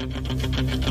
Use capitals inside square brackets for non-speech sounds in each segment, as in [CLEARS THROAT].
Müzik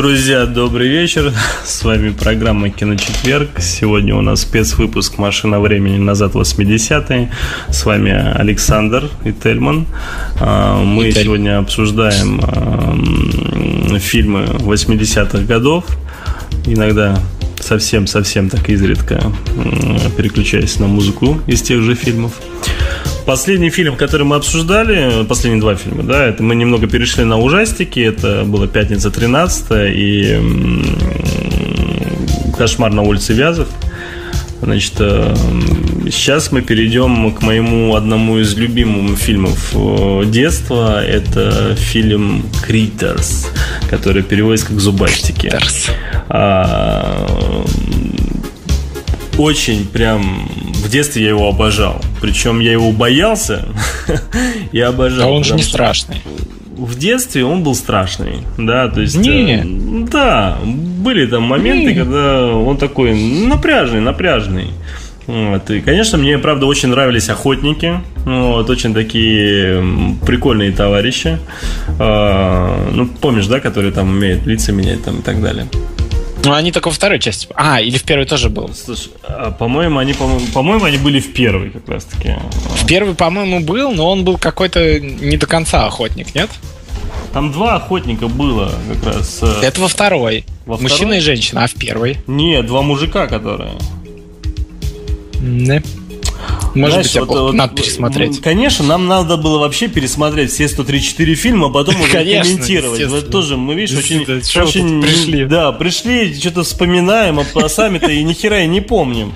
Друзья, добрый вечер. С вами программа Киночетверг. Сегодня у нас спецвыпуск «Машина времени назад 80-е». С вами Александр и Тельман. А, мы сегодня обсуждаем фильмы 80-х годов. Иногда совсем-совсем так изредка переключаясь на музыку из тех же фильмов. Последний фильм, который мы обсуждали, последние два фильма, да, это мы немного перешли на ужастики. Это была пятница 13 и Кошмар на улице Вязов. Значит, э, сейчас мы перейдем к моему одному из любимых фильмов э, детства. Это фильм Критерс, который переводится как зубастики. А, очень прям в детстве я его обожал. Причем я его боялся [LAUGHS] и обожал. А он же не страшный. В детстве он был страшный, да, то есть... Не. Э, да, были там моменты, не. когда он такой напряжный, напряжный. Вот. И, конечно, мне, правда, очень нравились охотники. Вот, очень такие прикольные товарищи. А, ну, помнишь, да, которые там умеют лица менять там и так далее. Ну, они только во второй части. А, или в первой тоже был. Слушай, а, по-моему, они, по-моему, они были в первой как раз-таки. В первой, по-моему, был, но он был какой-то не до конца охотник, нет? Там два охотника было как раз. Э, Это во второй. Во Мужчина второй? и женщина, а в первой? Нет, два мужика, которые. Не. Может Знаешь, быть, вот, вот, надо пересмотреть. Конечно, нам надо было вообще пересмотреть все 103-4 фильма, а потом уже конечно, комментировать. Вот тоже, мы, видишь, очень... очень пришли. Да, пришли, что-то вспоминаем, а сами-то и ни хера и не помним.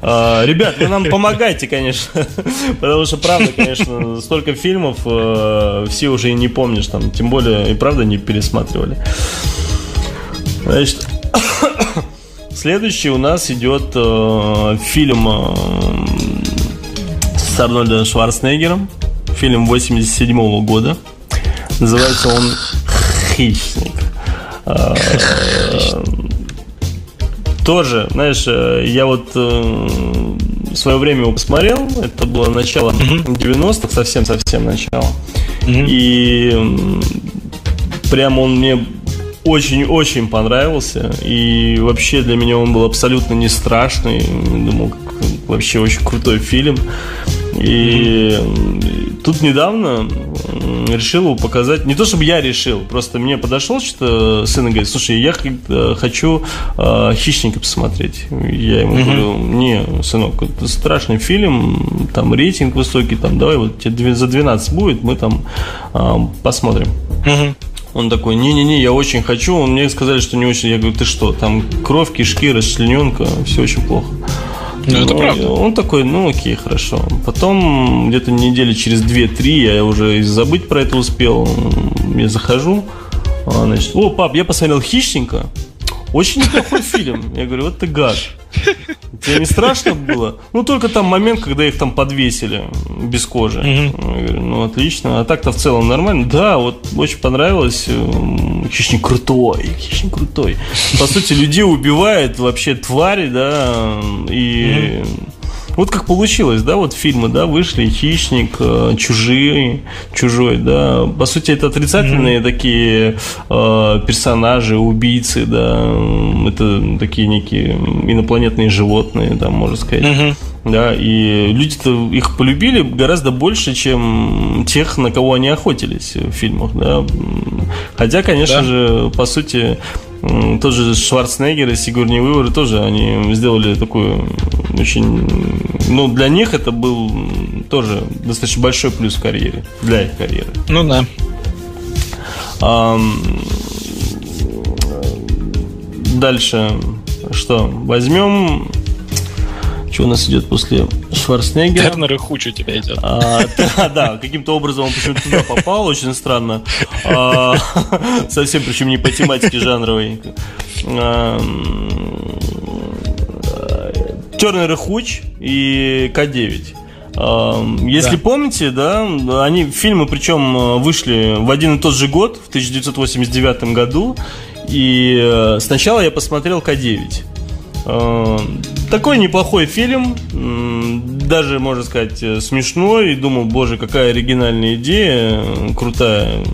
А, ребят, вы нам помогайте, конечно. [LAUGHS] Потому что, правда, конечно, столько фильмов э, все уже и не помнишь. Там, тем более, и правда не пересматривали. Значит, [COUGHS] следующий у нас идет э, фильм э, с Арнольдом Шварценеггером. Фильм 87 -го года. Называется он «Хищник». Э, тоже, знаешь, э, я вот э, в свое время его посмотрел, это было начало 90-х, совсем-совсем начало. И прям он мне очень-очень понравился. И вообще для меня он был абсолютно не страшный. Думал, вообще очень крутой фильм. И тут недавно решил показать. Не то чтобы я решил, просто мне подошел что-то сын и говорит, слушай, я хочу э, хищника посмотреть. Я ему говорю, не, сынок, это страшный фильм, там рейтинг высокий, там давай вот тебе за 12 будет, мы там э, посмотрим. Он такой, не-не-не, я очень хочу. Мне сказали, что не очень. Я говорю, ты что, там кровь, кишки, расчлененка, все очень плохо. Ну, это правда. Он такой, ну окей, хорошо. Потом где-то недели через 2-3 я уже забыть про это успел. Я захожу, а, значит, о, пап, я посмотрел «Хищника». Очень неплохой фильм. Я говорю, вот ты гад. Тебе не страшно было? Ну, только там момент, когда их там подвесили без кожи. Я говорю, ну, отлично. А так-то в целом нормально. Да, вот очень понравилось. Хищник крутой. Хищник крутой. По сути, людей убивает вообще твари, да, и... Вот как получилось, да, вот фильмы, да, вышли «Хищник», э, «Чужие», «Чужой», да. По сути, это отрицательные mm-hmm. такие э, персонажи, убийцы, да. Это такие некие инопланетные животные, да, можно сказать. Mm-hmm. Да, и люди-то их полюбили гораздо больше, чем тех, на кого они охотились в фильмах, да. Хотя, конечно да. же, по сути, тоже Шварценеггер и Сигурни Уивер тоже они сделали такую очень... Ну, для них это был тоже достаточно большой плюс в карьере, для их карьеры. Ну да. А, дальше что? Возьмем что у нас идет после Шварценеггера? Тернер и Хуч у тебя идет. А, да, да, каким-то образом он почему-то туда попал, очень странно. А, совсем, причем не по тематике жанровой. А, Тернер и Хуч и К9. Если да. помните, да, они фильмы, причем вышли в один и тот же год, в 1989 году. И э, сначала я посмотрел К9. Такой неплохой фильм, даже, можно сказать, э, смешной. И думал, боже, какая оригинальная идея, крутая.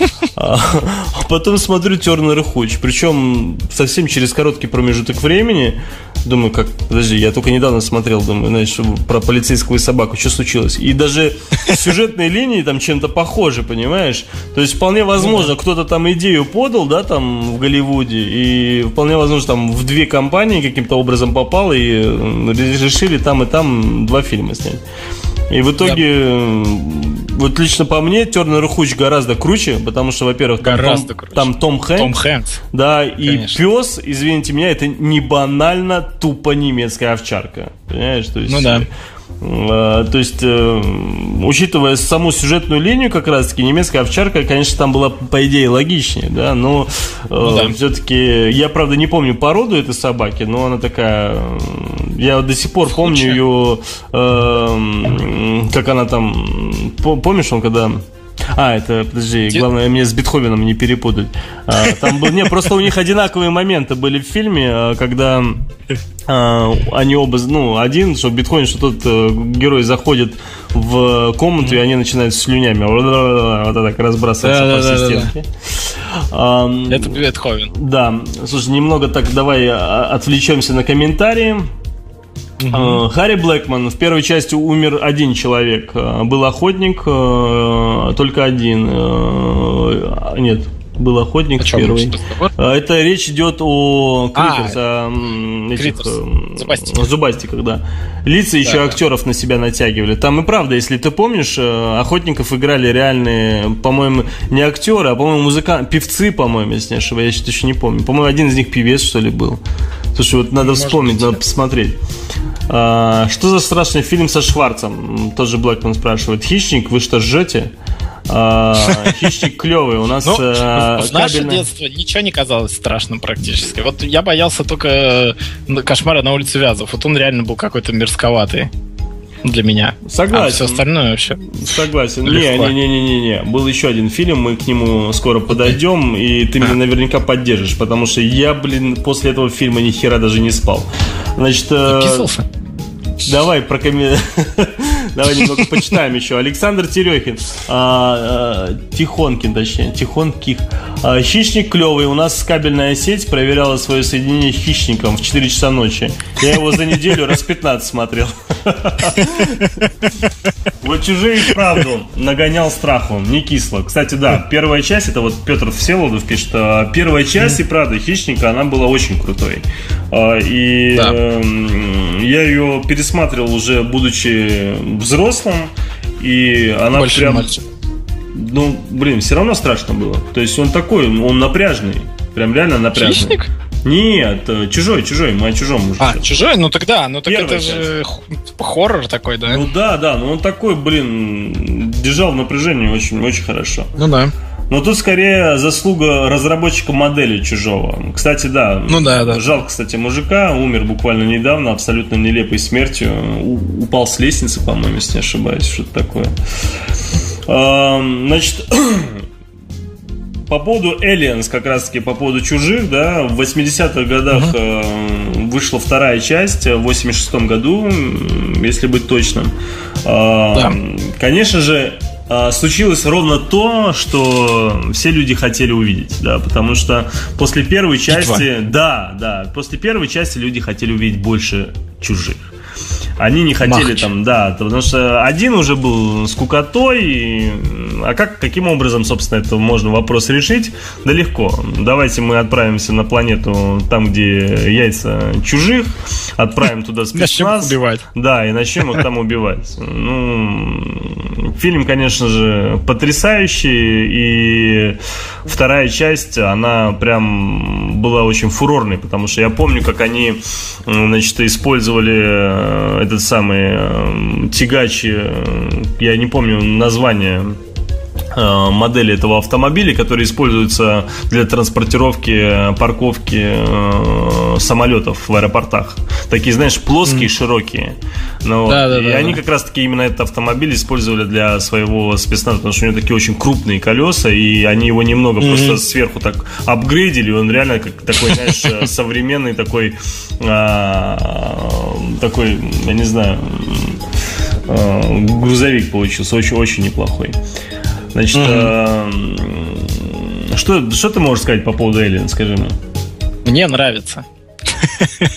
[LAUGHS] А, а потом смотрю Тернер и Хуч. Причем совсем через короткий промежуток времени. Думаю, как, подожди, я только недавно смотрел, думаю, знаешь, про полицейскую собаку, что случилось. И даже сюжетные линии там чем-то похожи, понимаешь? То есть вполне возможно, кто-то там идею подал, да, там в Голливуде, и вполне возможно, там в две компании каким-то образом попал, и решили там и там два фильма снять. И в итоге, да. вот лично по мне, Тернер Хуч гораздо круче, потому что, во-первых, там, гораздо Том, круче. там Том Хэнкс. Том Хэнкс. Да, и Конечно. пес, извините меня, это не банально тупо немецкая овчарка. Понимаешь? То есть, ну да. А, то есть, э, учитывая саму сюжетную линию, как раз-таки немецкая овчарка, конечно, там была, по идее, логичнее, да, но э, ну, да. все-таки, я, правда, не помню породу этой собаки, но она такая, я до сих пор помню ее, э, как она там, помнишь, он когда А, это, подожди, главное мне с Бетховеном не перепутать. А, там был, не, просто у них одинаковые моменты были в фильме, а, когда а, они оба, ну, один, что Бетховен, что тот э, герой заходит в комнату, и они начинают слюнями вот так разбрасываться Да, по да, всей да, да. стенке. А, Это Бетховен. Да, слушай, немного так давай а, отвлечемся на комментарии. Э, Харри Блэкман в первой части умер один человек. Э, Был охотник, э, только один. Э, Нет, был охотник чем первый. Э, Это речь идет о А, Крикерс, о, этих, Крикерс, э, зубастиках. зубастиках, да. Лица еще да. актеров на себя натягивали. Там и правда, если ты помнишь, э, охотников играли реальные, по-моему, не актеры, а, по-моему, музыканты, певцы, по-моему, если не ошибаюсь, я что-то еще не помню. По-моему, один из них певец, что ли, был. Слушай, вот надо Может вспомнить, быть. надо посмотреть. А, что за страшный фильм со Шварцем? Тоже Блэкман спрашивает. Хищник, вы что жжете? А, Хищник клевый. У нас Ну, э, в наше кабельный- детство ничего не казалось страшным практически. Вот я боялся только э, кошмара на улице Вязов. Вот он реально был какой-то мерзковатый для меня. Согласен. А все остальное вообще. Согласен. Не, Легко. не, не, не, не, не. Был еще один фильм, мы к нему скоро подойдем, и ты меня наверняка поддержишь, потому что я, блин, после этого фильма ни хера даже не спал. Значит, э, давай прокоми... [LAUGHS] Давай немного почитаем еще. Александр Терехин, а, а, Тихонкин, точнее, Тихонких. А, Хищник клевый. У нас кабельная сеть проверяла свое соединение с хищником в 4 часа ночи. Я его за неделю раз 15 смотрел. Вот чужие и вправду нагонял страху, не кисло. Кстати, да, первая часть, это вот Петр Всеволодов пишет, первая часть и правда хищника, она была очень крутой. И Да. эм, я ее пересматривал уже будучи взрослым, и она Больше прям, мальчик. ну, блин, все равно страшно было. То есть он такой, он напряжный, прям реально напряжный. Хищник? Нет, э, чужой, чужой, мы о чужом уже. А, чужой? Ну тогда, ну так Первая это же х- типа хоррор такой, да? Ну да, да, но он такой, блин, держал в напряжении очень, очень хорошо. Ну да. Но тут скорее заслуга разработчика модели чужого. Кстати, да. Ну да, да. Жалко, кстати, мужика, умер буквально недавно, абсолютно нелепой смертью. У- упал с лестницы, по-моему, если не ошибаюсь, что-то такое. Значит, [CLEARS THROAT] по поводу Aliens, как раз таки по поводу чужих, да, в 80-х годах э, вышла вторая часть, в 86-м году, если быть точным. Да. Конечно же, случилось ровно то, что все люди хотели увидеть, да, потому что после первой части, да, да, после первой части люди хотели увидеть больше чужих. Они не хотели Махач. там, да, потому что один уже был скукотой, и, а как, каким образом, собственно, это можно вопрос решить? Да легко. Давайте мы отправимся на планету там, где яйца чужих, отправим туда [LAUGHS] спецназ. убивать. Да, и начнем их там убивать. Ну, фильм, конечно же, потрясающий, и вторая часть, она прям была очень фурорной, потому что я помню, как они, значит, использовали э, этот самый э, тягач, э, я не помню название модели этого автомобиля, который используется для транспортировки, э, парковки э, самолетов в аэропортах. Такие, знаешь, плоские, широкие. Ну. Да, да, и да, они да. как раз-таки именно этот автомобиль использовали для своего спецназа, потому что у него такие очень крупные колеса, и они его немного просто сверху так апгрейдили, он реально как такой, знаешь, э, [LAUGHS] современный такой, а, такой, я не знаю, э, грузовик получился, очень, очень неплохой. Значит, э, что, что ты можешь сказать по поводу Alien, скажи мне? Мне нравится.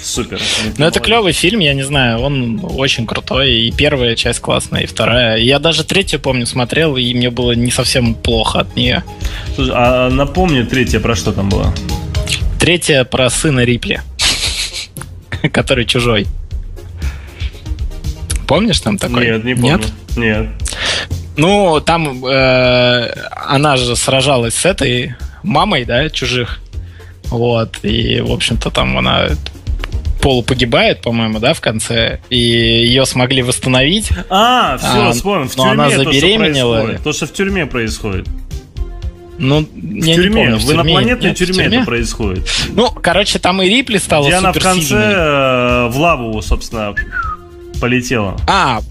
Супер. Ну, это клевый фильм, я не знаю, он очень крутой, и первая часть классная, и вторая. Я даже третью, помню, смотрел, и мне было не совсем плохо от нее. Слушай, а напомни, третья про что там было? Третья про сына Рипли, который чужой. Помнишь там такой? Нет, не помню. Нет. Ну, там э, она же сражалась с этой мамой, да, чужих. Вот, и, в общем-то, там она полупогибает, по-моему, да, в конце, и ее смогли восстановить. А, все, А, вспомнил. В но она то, что забеременела. То, что в тюрьме происходит. Ну, В я не тюрьме, помню, в, тюрьме- инопланетной нет, в тюрьме, тюрьме? это происходит. Ну, короче, там и Рипли стала Где она в конце э, в лаву, собственно, полетела. А,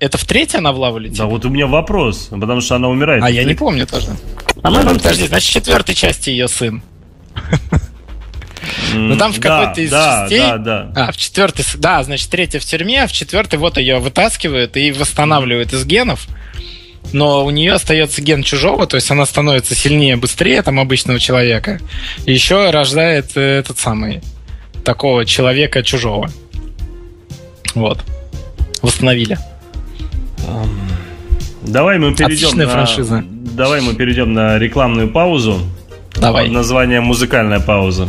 Это в третьей она в лаву летит? Да вот у меня вопрос, потому что она умирает. А я не помню тоже. По-моему, подожди, значит, в четвертой части ее сын. Ну там в какой-то из да, частей... Да, да, А, в четвертой... Да, значит, третья в тюрьме, а в четвертой вот ее вытаскивают и восстанавливают из генов. Но у нее остается ген чужого, то есть она становится сильнее, быстрее там обычного человека. И еще рождает э, этот самый такого человека чужого. Вот. Восстановили. Давай мы перейдем Отличная на... франшиза. Давай мы перейдем на рекламную паузу. Давай. Под названием «Музыкальная пауза».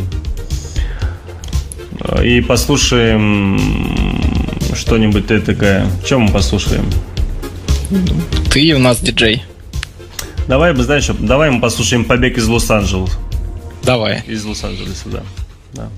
И послушаем что-нибудь такое. Чем мы послушаем? Ты у нас диджей. Давай, знаешь, давай мы послушаем «Побег из Лос-Анджелеса». Давай. Из Лос-Анджелеса, да. да.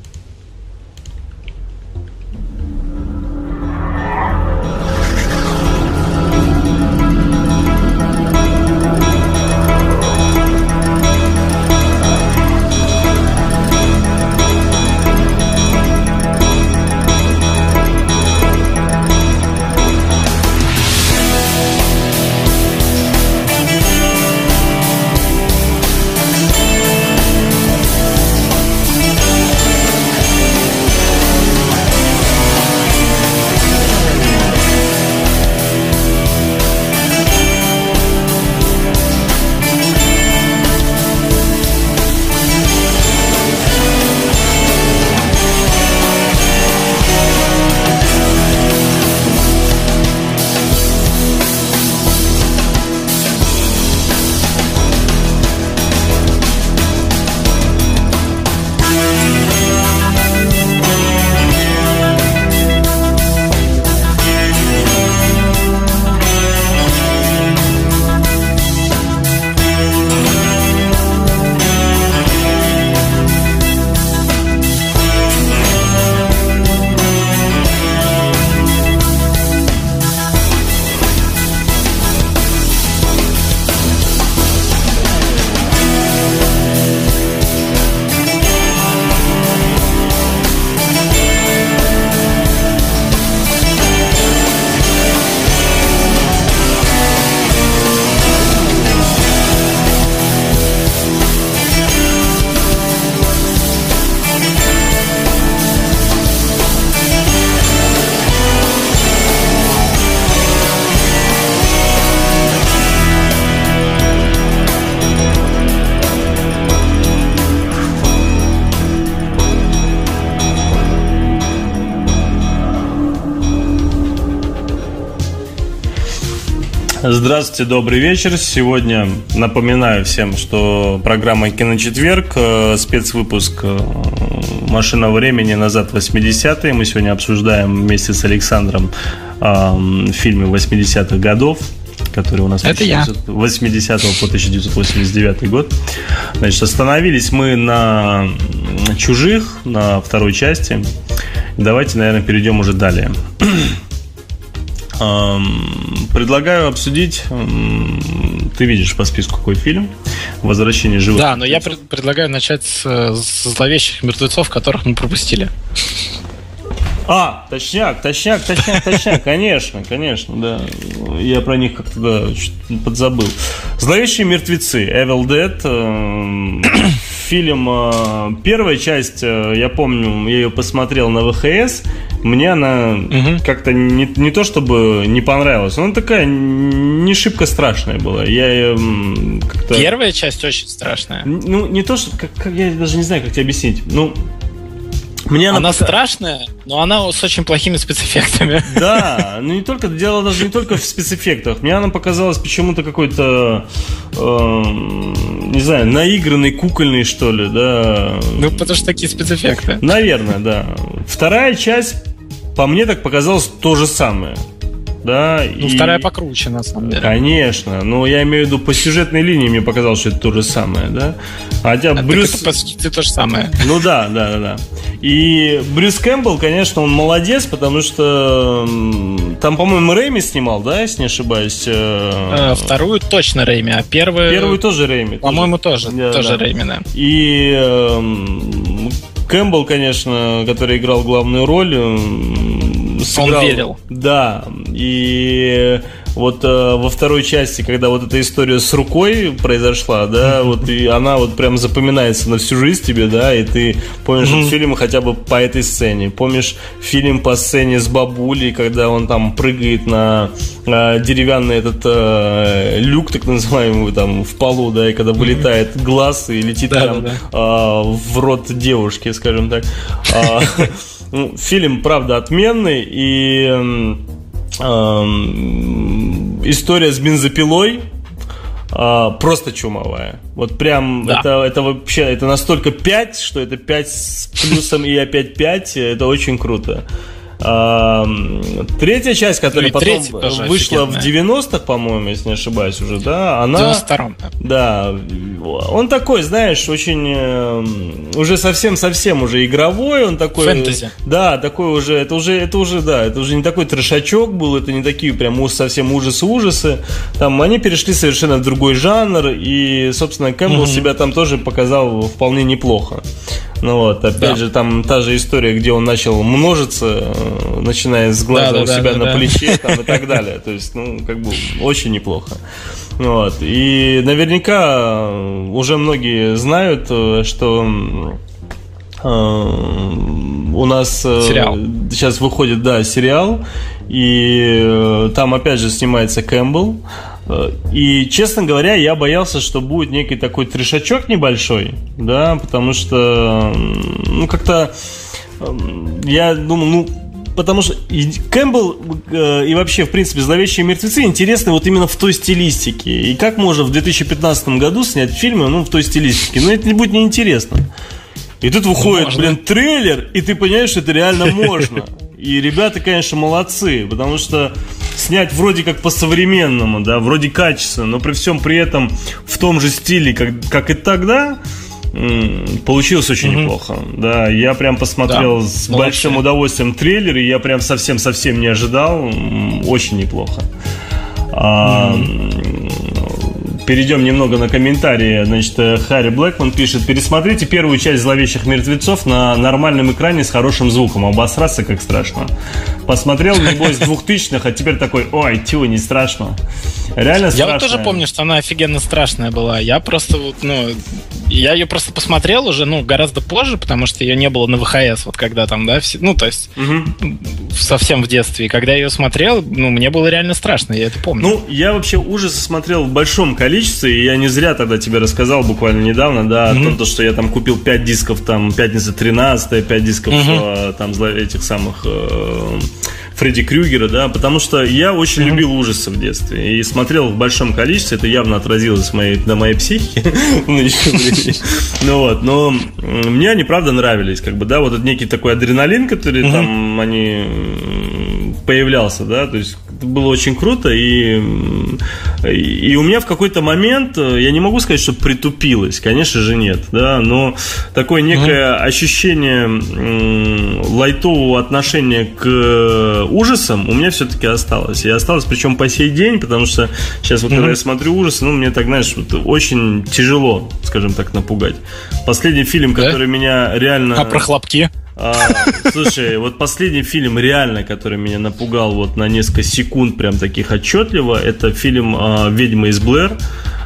Здравствуйте, добрый вечер. Сегодня напоминаю всем, что программа «Киночетверг», э, спецвыпуск э, «Машина времени. Назад в 80-е». Мы сегодня обсуждаем вместе с Александром э, фильмы 80-х годов который у нас Это я. 80 по 1989 год. Значит, остановились мы на «Чужих», на второй части. Давайте, наверное, перейдем уже далее. [CLEARS THROAT] Предлагаю обсудить. Ты видишь по списку какой фильм? Возвращение живых. Да, но я пред- предлагаю начать с, с зловещих мертвецов, которых мы пропустили. А, точняк, точняк, точняк, точняк, [LAUGHS] конечно, конечно, да. Я про них как-то да, подзабыл. Зловещие мертвецы, Evil Dead. Э, [CLEARS THROAT] фильм, э, первая часть, э, я помню, я ее посмотрел на ВХС. Мне она угу. как-то не, не то чтобы не понравилась, но она такая не шибко страшная была. Я как-то... Первая часть очень страшная. Ну, не то, что... Как, как, я даже не знаю, как тебе объяснить. Ну, мне она, она страшная, но она с очень плохими спецэффектами. [LAUGHS] Да, ну не только, дело даже не только в спецэффектах. Мне она показалась почему-то какой-то, э, не знаю, наигранный, кукольный, что ли, да. Ну, потому что такие спецэффекты. Наверное, да. Вторая часть, по мне так показалось то же самое да. Ну, и... вторая покруче, на самом деле. Конечно, но я имею в виду по сюжетной линии мне показалось, что это то же самое, да. Хотя а Брюс... Это, по сути, то же самое. [LAUGHS] Ну да, да, да, да. И Брюс Кэмпбелл, конечно, он молодец, потому что там, по-моему, Рэйми снимал, да, если не ошибаюсь. Э, вторую точно Рэйми, а первую... Первую тоже Рэйми. По-моему, тоже, да, тоже да. Рэйми, да. И э, Кэмпбелл, конечно, который играл главную роль, сыграл, Он верил. Да, и вот э, во второй части, когда вот эта история с рукой произошла, да, вот и она вот прям запоминается на всю жизнь тебе, да, и ты помнишь mm-hmm. фильм хотя бы по этой сцене. Помнишь фильм по сцене с бабулей, когда он там прыгает на э, деревянный этот э, люк, так называемый, там в полу, да, и когда вылетает mm-hmm. глаз и летит да, прям да. Э, в рот девушки, скажем так. А, [LAUGHS] ну, фильм, правда, отменный и история с бензопилой а, просто чумовая. Вот прям да. это, это вообще это настолько 5, что это 5 с плюсом и опять 5. Это очень круто. Третья часть, которая ну, потом вышла в 90-х, по-моему, если не ошибаюсь уже, да, она... В 92-м. Да, он такой, знаешь, очень... Э, уже совсем-совсем уже игровой, он такой... Фэнтези. Да, такой уже, это уже, это уже, да, это уже не такой трешачок был, это не такие прям совсем ужасы-ужасы. Там они перешли совершенно в другой жанр, и, собственно, Кэмпбелл угу. себя там тоже показал вполне неплохо. Ну вот, опять да. же, там та же история, где он начал множиться, э, начиная с глаза да, у да, себя да, на да. плече там, и так далее. То есть, ну, как бы очень неплохо. Вот. И наверняка уже многие знают, э, что э, у нас сериал. сейчас выходит, да, сериал, и там опять же снимается Кэмпбелл. И, честно говоря, я боялся, что будет некий такой трешачок небольшой, да, потому что, ну, как-то я думал, ну, потому что Кэмпбелл э, и вообще, в принципе, «Зловещие мертвецы» интересны вот именно в той стилистике. И как можно в 2015 году снять фильмы, ну, в той стилистике? Ну, это не будет неинтересно. И тут выходит, можно. блин, трейлер, и ты понимаешь, что это реально можно. И ребята, конечно, молодцы, потому что снять вроде как по-современному, да, вроде качественно, но при всем при этом в том же стиле, как, как и тогда, получилось очень mm-hmm. неплохо. Да, я прям посмотрел да, с большим удовольствием трейлер, и я прям совсем-совсем не ожидал. Очень неплохо. Mm-hmm. А, перейдем немного на комментарии. Значит, э, Харри Блэкман пишет, пересмотрите первую часть «Зловещих мертвецов» на нормальном экране с хорошим звуком. Обосраться как страшно. Посмотрел, небось, [LAUGHS] двухтысячных, а теперь такой, ой, тю, не страшно. Реально страшно. Я вот тоже помню, что она офигенно страшная была. Я просто вот, ну, я ее просто посмотрел уже, ну, гораздо позже, потому что ее не было на ВХС, вот когда там, да, все, ну, то есть угу. совсем в детстве. И когда я ее смотрел, ну, мне было реально страшно, я это помню. Ну, я вообще ужасы смотрел в большом количестве, и я не зря тогда тебе рассказал буквально недавно, да, угу. о том, что я там купил 5 дисков, там, «Пятница 13 5 дисков угу. там, этих самых э, Фредди Крюгера, да, потому что я очень mm-hmm. любил ужасы в детстве и смотрел в большом количестве, это явно отразилось моей, на моей психике [LAUGHS] Ну вот, но мне они правда нравились, как бы, да, вот этот некий такой адреналин, который там они появлялся, да, то есть было очень круто, и, и у меня в какой-то момент, я не могу сказать, что притупилось, конечно же нет, да, но такое некое mm-hmm. ощущение лайтового отношения к ужасам у меня все-таки осталось, и осталось причем по сей день, потому что сейчас вот mm-hmm. когда я смотрю ужасы, ну, мне так, знаешь, вот, очень тяжело, скажем так, напугать. Последний фильм, да? который меня реально... А про хлопки? А, слушай, вот последний фильм реально, который меня напугал вот на несколько секунд прям таких отчетливо, это фильм а, «Ведьма из Блэр».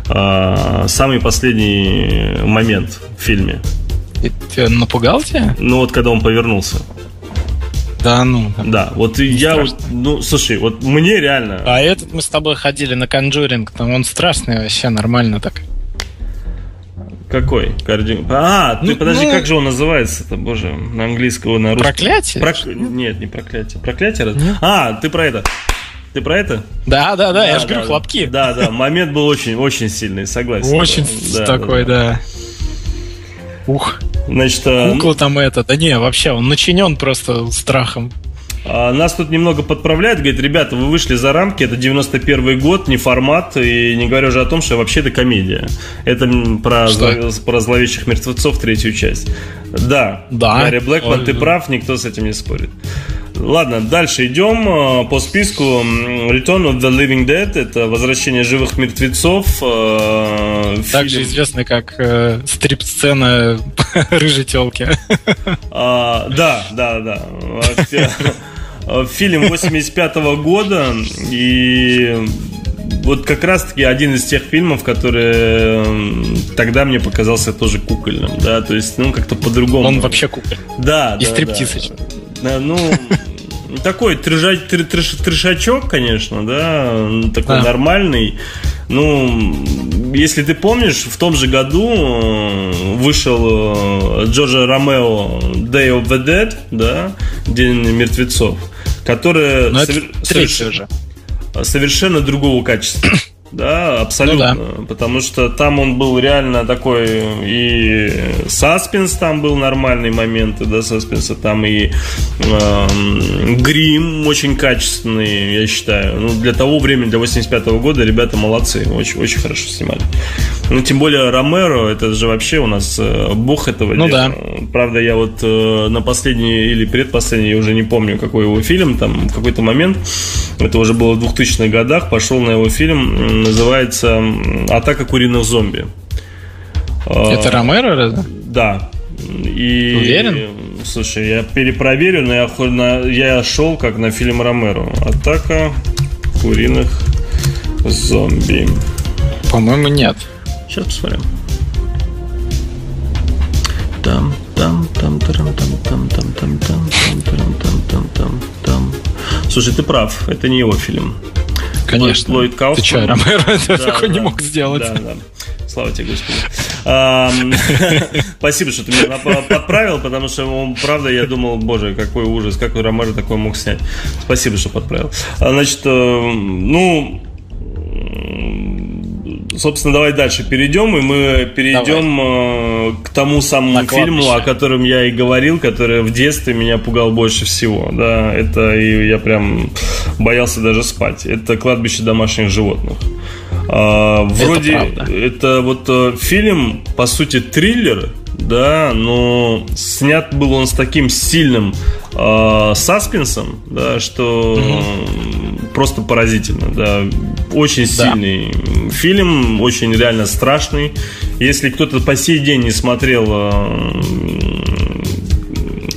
А, самый последний момент в фильме. Ты напугал тебя? Ну вот когда он повернулся. Да, ну. Да, вот не я, страшно. ну, слушай, вот мне реально. А этот мы с тобой ходили на конжуринг, там он страшный вообще, нормально так. Какой? Карди... А, ты ну, подожди, ну... как же он называется-то, боже, на английского, на русском? Проклятие? Прок... Нет, не проклятие. Проклятие? Нет. А, ты про это. Ты про это? Да, да, да, да я же да, говорю, хлопки. Да, да, момент был очень, очень сильный, согласен. Очень да, такой, да. да. Ух. Значит, а, Кукла там это, да не, вообще, он начинен просто страхом. А, нас тут немного подправляют, говорит, ребята, вы вышли за рамки, это 91 год, не формат, и не говорю уже о том, что вообще это комедия. Это про, зло, про зловещих мертвецов третью часть. Да, да. Гарри Блэкман, ты прав, никто с этим не спорит. Ладно, дальше идем а, по списку. Return of the Living Dead это возвращение живых мертвецов. А, Также фильм... известный как э, стрип-сцена [LAUGHS] рыжей телки. А, да, да, да. [LAUGHS] Э, фильм 85 -го года, и вот как раз-таки один из тех фильмов, которые тогда мне показался тоже кукольным, да, то есть, ну, как-то по-другому. Он вообще куколь. Да, И да, стриптиз да. Да, ну, такой трешач, трэш, трешачок, конечно, да, такой Да. нормальный. Ну, если ты помнишь, в том же году э, вышел э, Джорджа Ромео Day of the Dead, да, День мертвецов, это совер- соверш- совершенно другого качества. Да, абсолютно. Потому что там он был реально такой и саспенс там был нормальный моменты, да, саспенса, там и эм, грим очень качественный, я считаю. Ну, для того времени, для 85 года, ребята молодцы, очень, очень хорошо снимали. Ну, тем более Ромеро, это же вообще у нас э, бог этого Ну дела. Правда, я вот э, на последний или предпоследний, я уже не помню, какой его фильм, там в какой-то момент, это уже было в 2000-х годах, пошел на его фильм, называется «Атака куриных зомби». А, Это Ромеро, разве? Да. И, Уверен? Слушай, я перепроверю, но я, на- я шел как на фильм Ромеро. «Атака куриных зомби». По-моему, нет. Сейчас посмотрим. Там, там, там, тарам, там, там, там, там, там, там, тарам, там, там, там, там. Слушай, ты прав, это не его фильм. Конечно. Ллойд Кауфман. Ты что, Ромеро [LAUGHS] Да, такой не да. мог сделать? Да, да. Слава тебе, Господи. [LAUGHS] Спасибо, что ты меня подправил, потому что, он, правда, я думал, боже, какой ужас, как Ромеро такое мог снять. Спасибо, что подправил. А, Значит, э, ну, собственно, давай дальше перейдем, и мы перейдем э, к тому самому На фильму, кладбище. о котором я и говорил, который в детстве меня пугал больше всего. Да, это и я прям боялся даже спать. Это кладбище домашних животных. А, вроде правда. это вот э, фильм, по сути, триллер, да, но снят был он с таким сильным э, саспенсом, да, что м, просто поразительно, да, очень Да. сильный фильм, очень реально страшный. Если кто-то по сей день не смотрел э,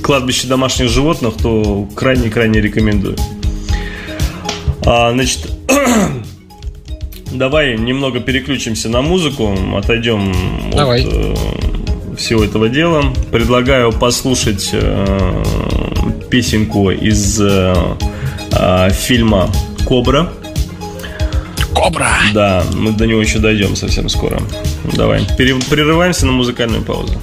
кладбище домашних животных, то крайне-крайне рекомендую. А, значит, [CLEARS THROAT] давай немного переключимся на музыку, отойдем Давай. от э, всего этого дела. Предлагаю послушать э, песенку из э, э, фильма Кобра. Кобра! Да, мы до него еще дойдем совсем скоро. Давай, пере- прерываемся на музыкальную паузу.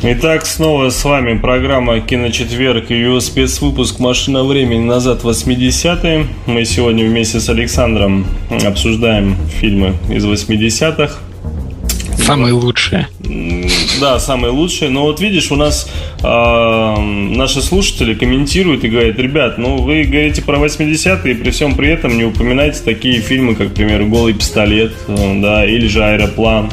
Итак, снова с вами программа «Киночетверг» и ее спецвыпуск «Машина времени» назад в 80-е. Мы сегодня вместе с Александром обсуждаем фильмы из 80-х. Самые лучшие. Да, самые лучшие. Но вот видишь, у нас э, наши слушатели комментируют и говорят, ребят, ну вы говорите про 80-е, и при всем при этом не упоминаете такие фильмы, как, к примеру, «Голый пистолет», э, да, или же «Аэроплан».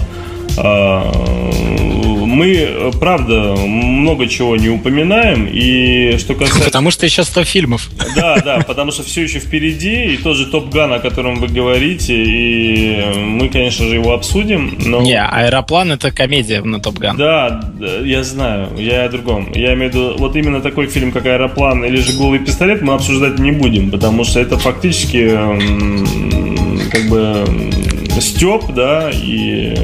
Э, мы, правда, много чего не упоминаем, и что [LAUGHS] касается... Потому что еще 100 фильмов. Да, да, потому что все еще впереди, и тот же Топ Ган, о котором вы говорите, и мы, конечно же, его обсудим, но... Не, Аэроплан это комедия на Топ Ган. Да, я знаю, я о другом. Я имею в виду, вот именно такой фильм, как Аэроплан или же Голый пистолет, мы обсуждать не будем, потому что это фактически как бы Степ, да, и...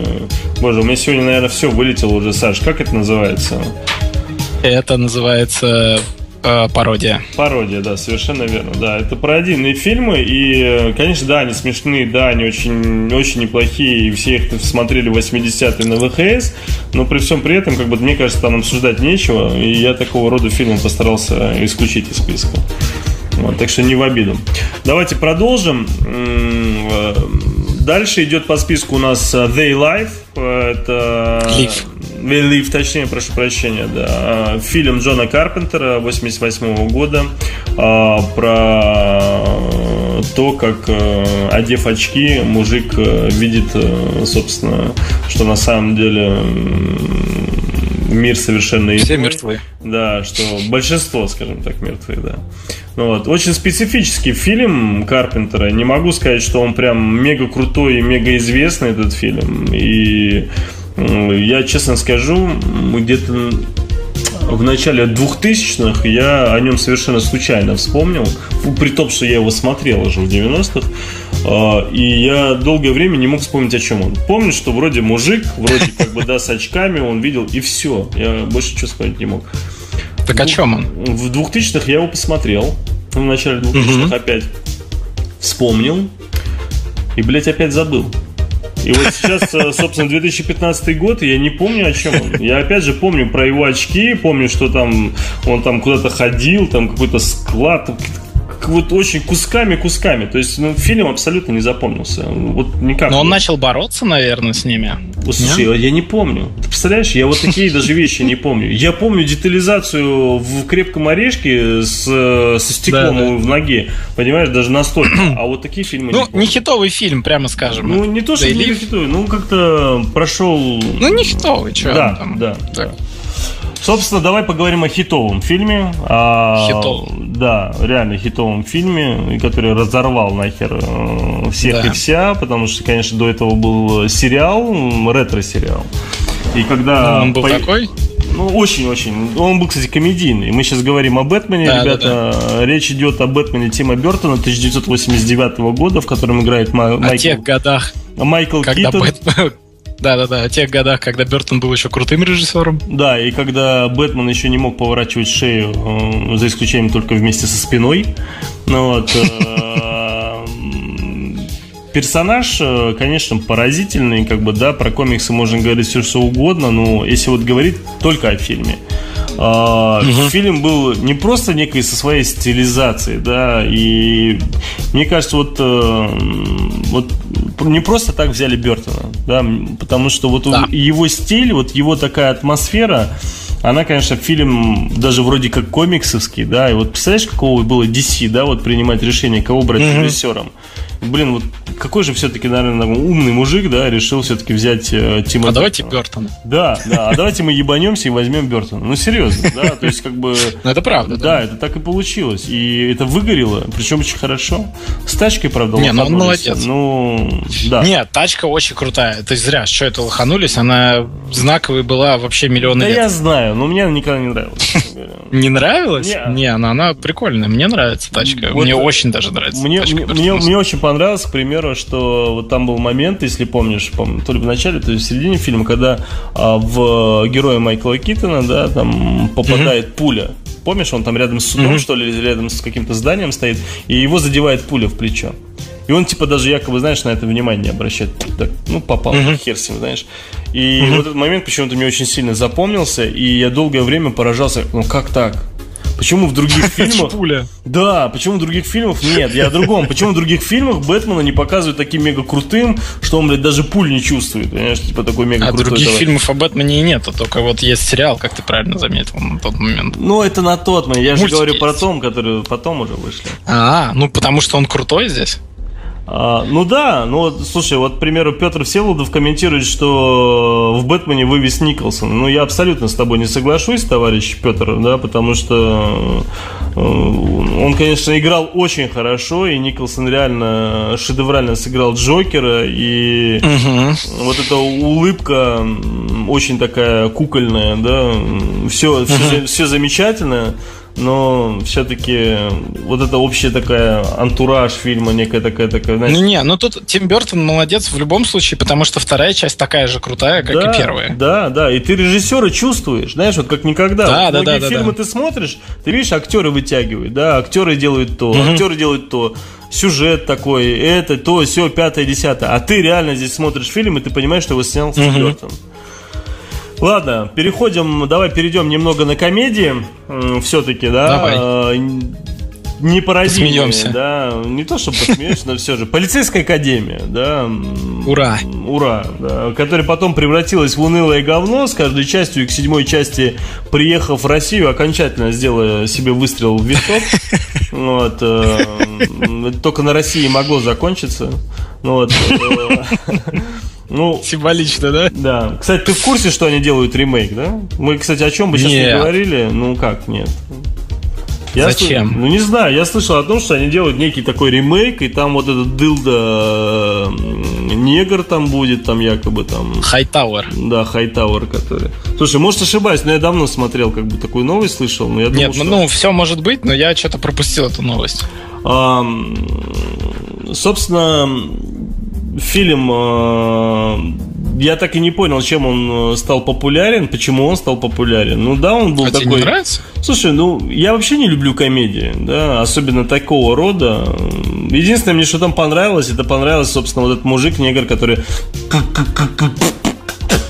Боже, у меня сегодня, наверное, все вылетело уже, Саш. Как это называется? Это называется э, пародия. Пародия, да, совершенно верно. Да, это пародийные фильмы, и, конечно, да, они смешные, да, они очень, очень неплохие, и все их смотрели в 80-е на ВХС, но при всем при этом, как бы, мне кажется, там обсуждать нечего, и я такого рода фильмы постарался исключить из списка. Вот, так что не в обиду. Давайте продолжим. Э, дальше идет по списку у нас э, They Life. Э, это... Live. They Live, точнее, прошу прощения, да. Фильм Джона Карпентера 88 года про то, как, одев очки, мужик видит, собственно, что на самом деле мир совершенно Все мертвы. Да, что большинство, скажем так, мертвые, да. Ну, вот. Очень специфический фильм Карпентера. Не могу сказать, что он прям мега крутой и мега известный, этот фильм. И я честно скажу, где-то в начале 2000-х я о нем совершенно случайно вспомнил, при том, что я его смотрел уже в 90-х, а, и я долгое время не мог вспомнить, о чем он. Помню, что вроде мужик, вроде как бы, да, с очками он видел, и все. Я больше ничего вспомнить не мог. Так о чем он? В 2000-х я его посмотрел, в начале 2000-х опять вспомнил, и, блядь, опять забыл. И вот сейчас, э, собственно, 2015 год, и я не помню, о чем он. Я опять же помню про его очки, помню, что там он там куда-то ходил, там какой-то склад, вот очень кусками-кусками. То есть ну, фильм абсолютно не запомнился. Вот никак. Но он начал бороться, наверное, с ними. Слушай, Нет? я не помню. Ты представляешь, я вот такие даже вещи не помню. Я помню детализацию в крепком орешке с, со стеклом да, да. в ноге. Понимаешь, даже настолько. [CLEARS THROAT] А вот такие фильмы Ну, не, не хитовый фильм, прямо скажем. Ну, не то, что не хитовый, ну как-то прошел. Ну, не хитовый, что да, там. Да, так. да. Собственно, давай поговорим о хитовом фильме. О, хитовом. Да, реально хитовом фильме, который разорвал нахер э, всех да. и вся, потому что, конечно, до этого был сериал, ретро-сериал. И когда... Ну, он был по... такой? Ну, очень-очень. Он был, кстати, комедийный. Мы сейчас говорим о Бэтмене, да, ребята. Да, да. Речь идет о Бэтмене Тима Бертона 1989 года, в котором играет Майкл... О тех годах. Майкл когда Китон. Бэт... Да-да-да, о тех годах, когда Бертон был еще крутым режиссером. Да, и когда Бэтмен еще не мог поворачивать шею, э, за исключением только вместе со спиной. Ну вот. Э, персонаж, э, конечно, поразительный, как бы, да, про комиксы можно говорить все, что угодно, но если вот говорить только о фильме, угу. Фильм был не просто некой со своей стилизацией, да, и мне кажется, вот, вот не просто так взяли Бертона, да, потому что вот да. его стиль, вот его такая атмосфера, она, конечно, фильм даже вроде как комиксовский, да, и вот представляешь, какого было DC, да, вот принимать решение, кого брать mm режиссером блин, вот какой же все-таки, наверное, умный мужик, да, решил все-таки взять э, Тима. А давайте Бертона. Да, да, а [LAUGHS] давайте мы ебанемся и возьмем Бертона. Ну, серьезно, да, то есть как бы... Ну, это правда, да. Это так и получилось. И это выгорело, причем очень хорошо. С тачкой, правда, Не, ну он молодец. Ну, да. Нет, тачка очень крутая. То есть зря, что это лоханулись, она знаковой была вообще миллионы лет. Да я знаю, но мне она никогда не нравилась. [LAUGHS] Не нравилась? Не, она, она прикольная. Мне нравится тачка. Мне очень даже нравится мне, очень понравилось, к примеру, что вот там был момент, если помнишь, помню, то ли в начале, то ли в середине фильма, когда а, в героя Майкла Китона, да, там попадает mm-hmm. пуля. Помнишь, он там рядом с судом, mm-hmm. что ли, рядом с каким-то зданием стоит, и его задевает пуля в плечо. И он, типа, даже якобы, знаешь, на это внимание не обращает. Так, ну, попал, угу. хер с ним, знаешь. И угу. вот этот момент почему-то мне очень сильно запомнился, и я долгое время поражался, ну, как так? Почему в других [LAUGHS] фильмах... Пуля. Да, почему в других фильмах... Нет, я о другом. Почему в других фильмах Бэтмена не показывают таким мега крутым, что он, блядь, даже пуль не чувствует. Понимаешь, типа такой мега крутой. А других давай. фильмов о Бэтмене и нет, только вот есть сериал, как ты правильно заметил на тот момент. Ну, это на тот момент. Я же говорю про том, который потом уже вышли. А, ну потому что он крутой здесь? А, ну да, ну вот, слушай, вот, к примеру, Петр Всеволодов комментирует, что в Бэтмене вывез Николсон. Ну, я абсолютно с тобой не соглашусь, товарищ Петр, да, потому что э, он, конечно, играл очень хорошо, и Николсон реально шедеврально сыграл Джокера, и угу. вот эта улыбка очень такая кукольная, да, все, все, угу. все замечательно но все-таки вот это общая такая антураж фильма, некая такая такая, знаешь... Ну не, ну тут Тим Бертон молодец в любом случае, потому что вторая часть такая же крутая, как да, и первая. Да, да, и ты режиссера чувствуешь, знаешь, вот как никогда. Да, вот да, да, фильмы да. ты смотришь, ты видишь, актеры вытягивают, да, актеры делают то, угу. актеры делают то сюжет такой, это, то, все, пятое, десятое. А ты реально здесь смотришь фильм, и ты понимаешь, что его снял угу. Ладно, переходим, давай перейдем немного на комедии. Все-таки, да. Давай. А, не пародийные, Смеемся. да, не то чтобы посмеешься, но все же. Полицейская академия, да. Ура. Ура, да, которая потом превратилась в унылое говно с каждой частью и к седьмой части, приехав в Россию, окончательно сделая себе выстрел в висок. Вот, э, только на России могло закончиться. Вот. Ну, Символично, да? Да. Кстати, ты в курсе, что они делают ремейк, да? Мы, кстати, о чем бы сейчас нет. не говорили. Ну как, нет. Я Зачем? Сл... Ну не знаю, я слышал о том, что они делают некий такой ремейк, и там вот этот дылда негр там будет, там якобы там. Хайтауэр. Да, Хайтауэр, который. Слушай, может ошибаюсь, но я давно смотрел, как бы такую новость слышал, но я думал, Нет, что... ну все может быть, но я что-то пропустил эту новость. А, собственно, фильм, э, я так и не понял, чем он э, стал популярен, почему он стал популярен. Ну да, он был а такой. Тебе не нравится? Слушай, ну я вообще не люблю комедии, да, особенно такого рода. Единственное, мне что там понравилось, это понравилось, собственно, вот этот мужик негр, который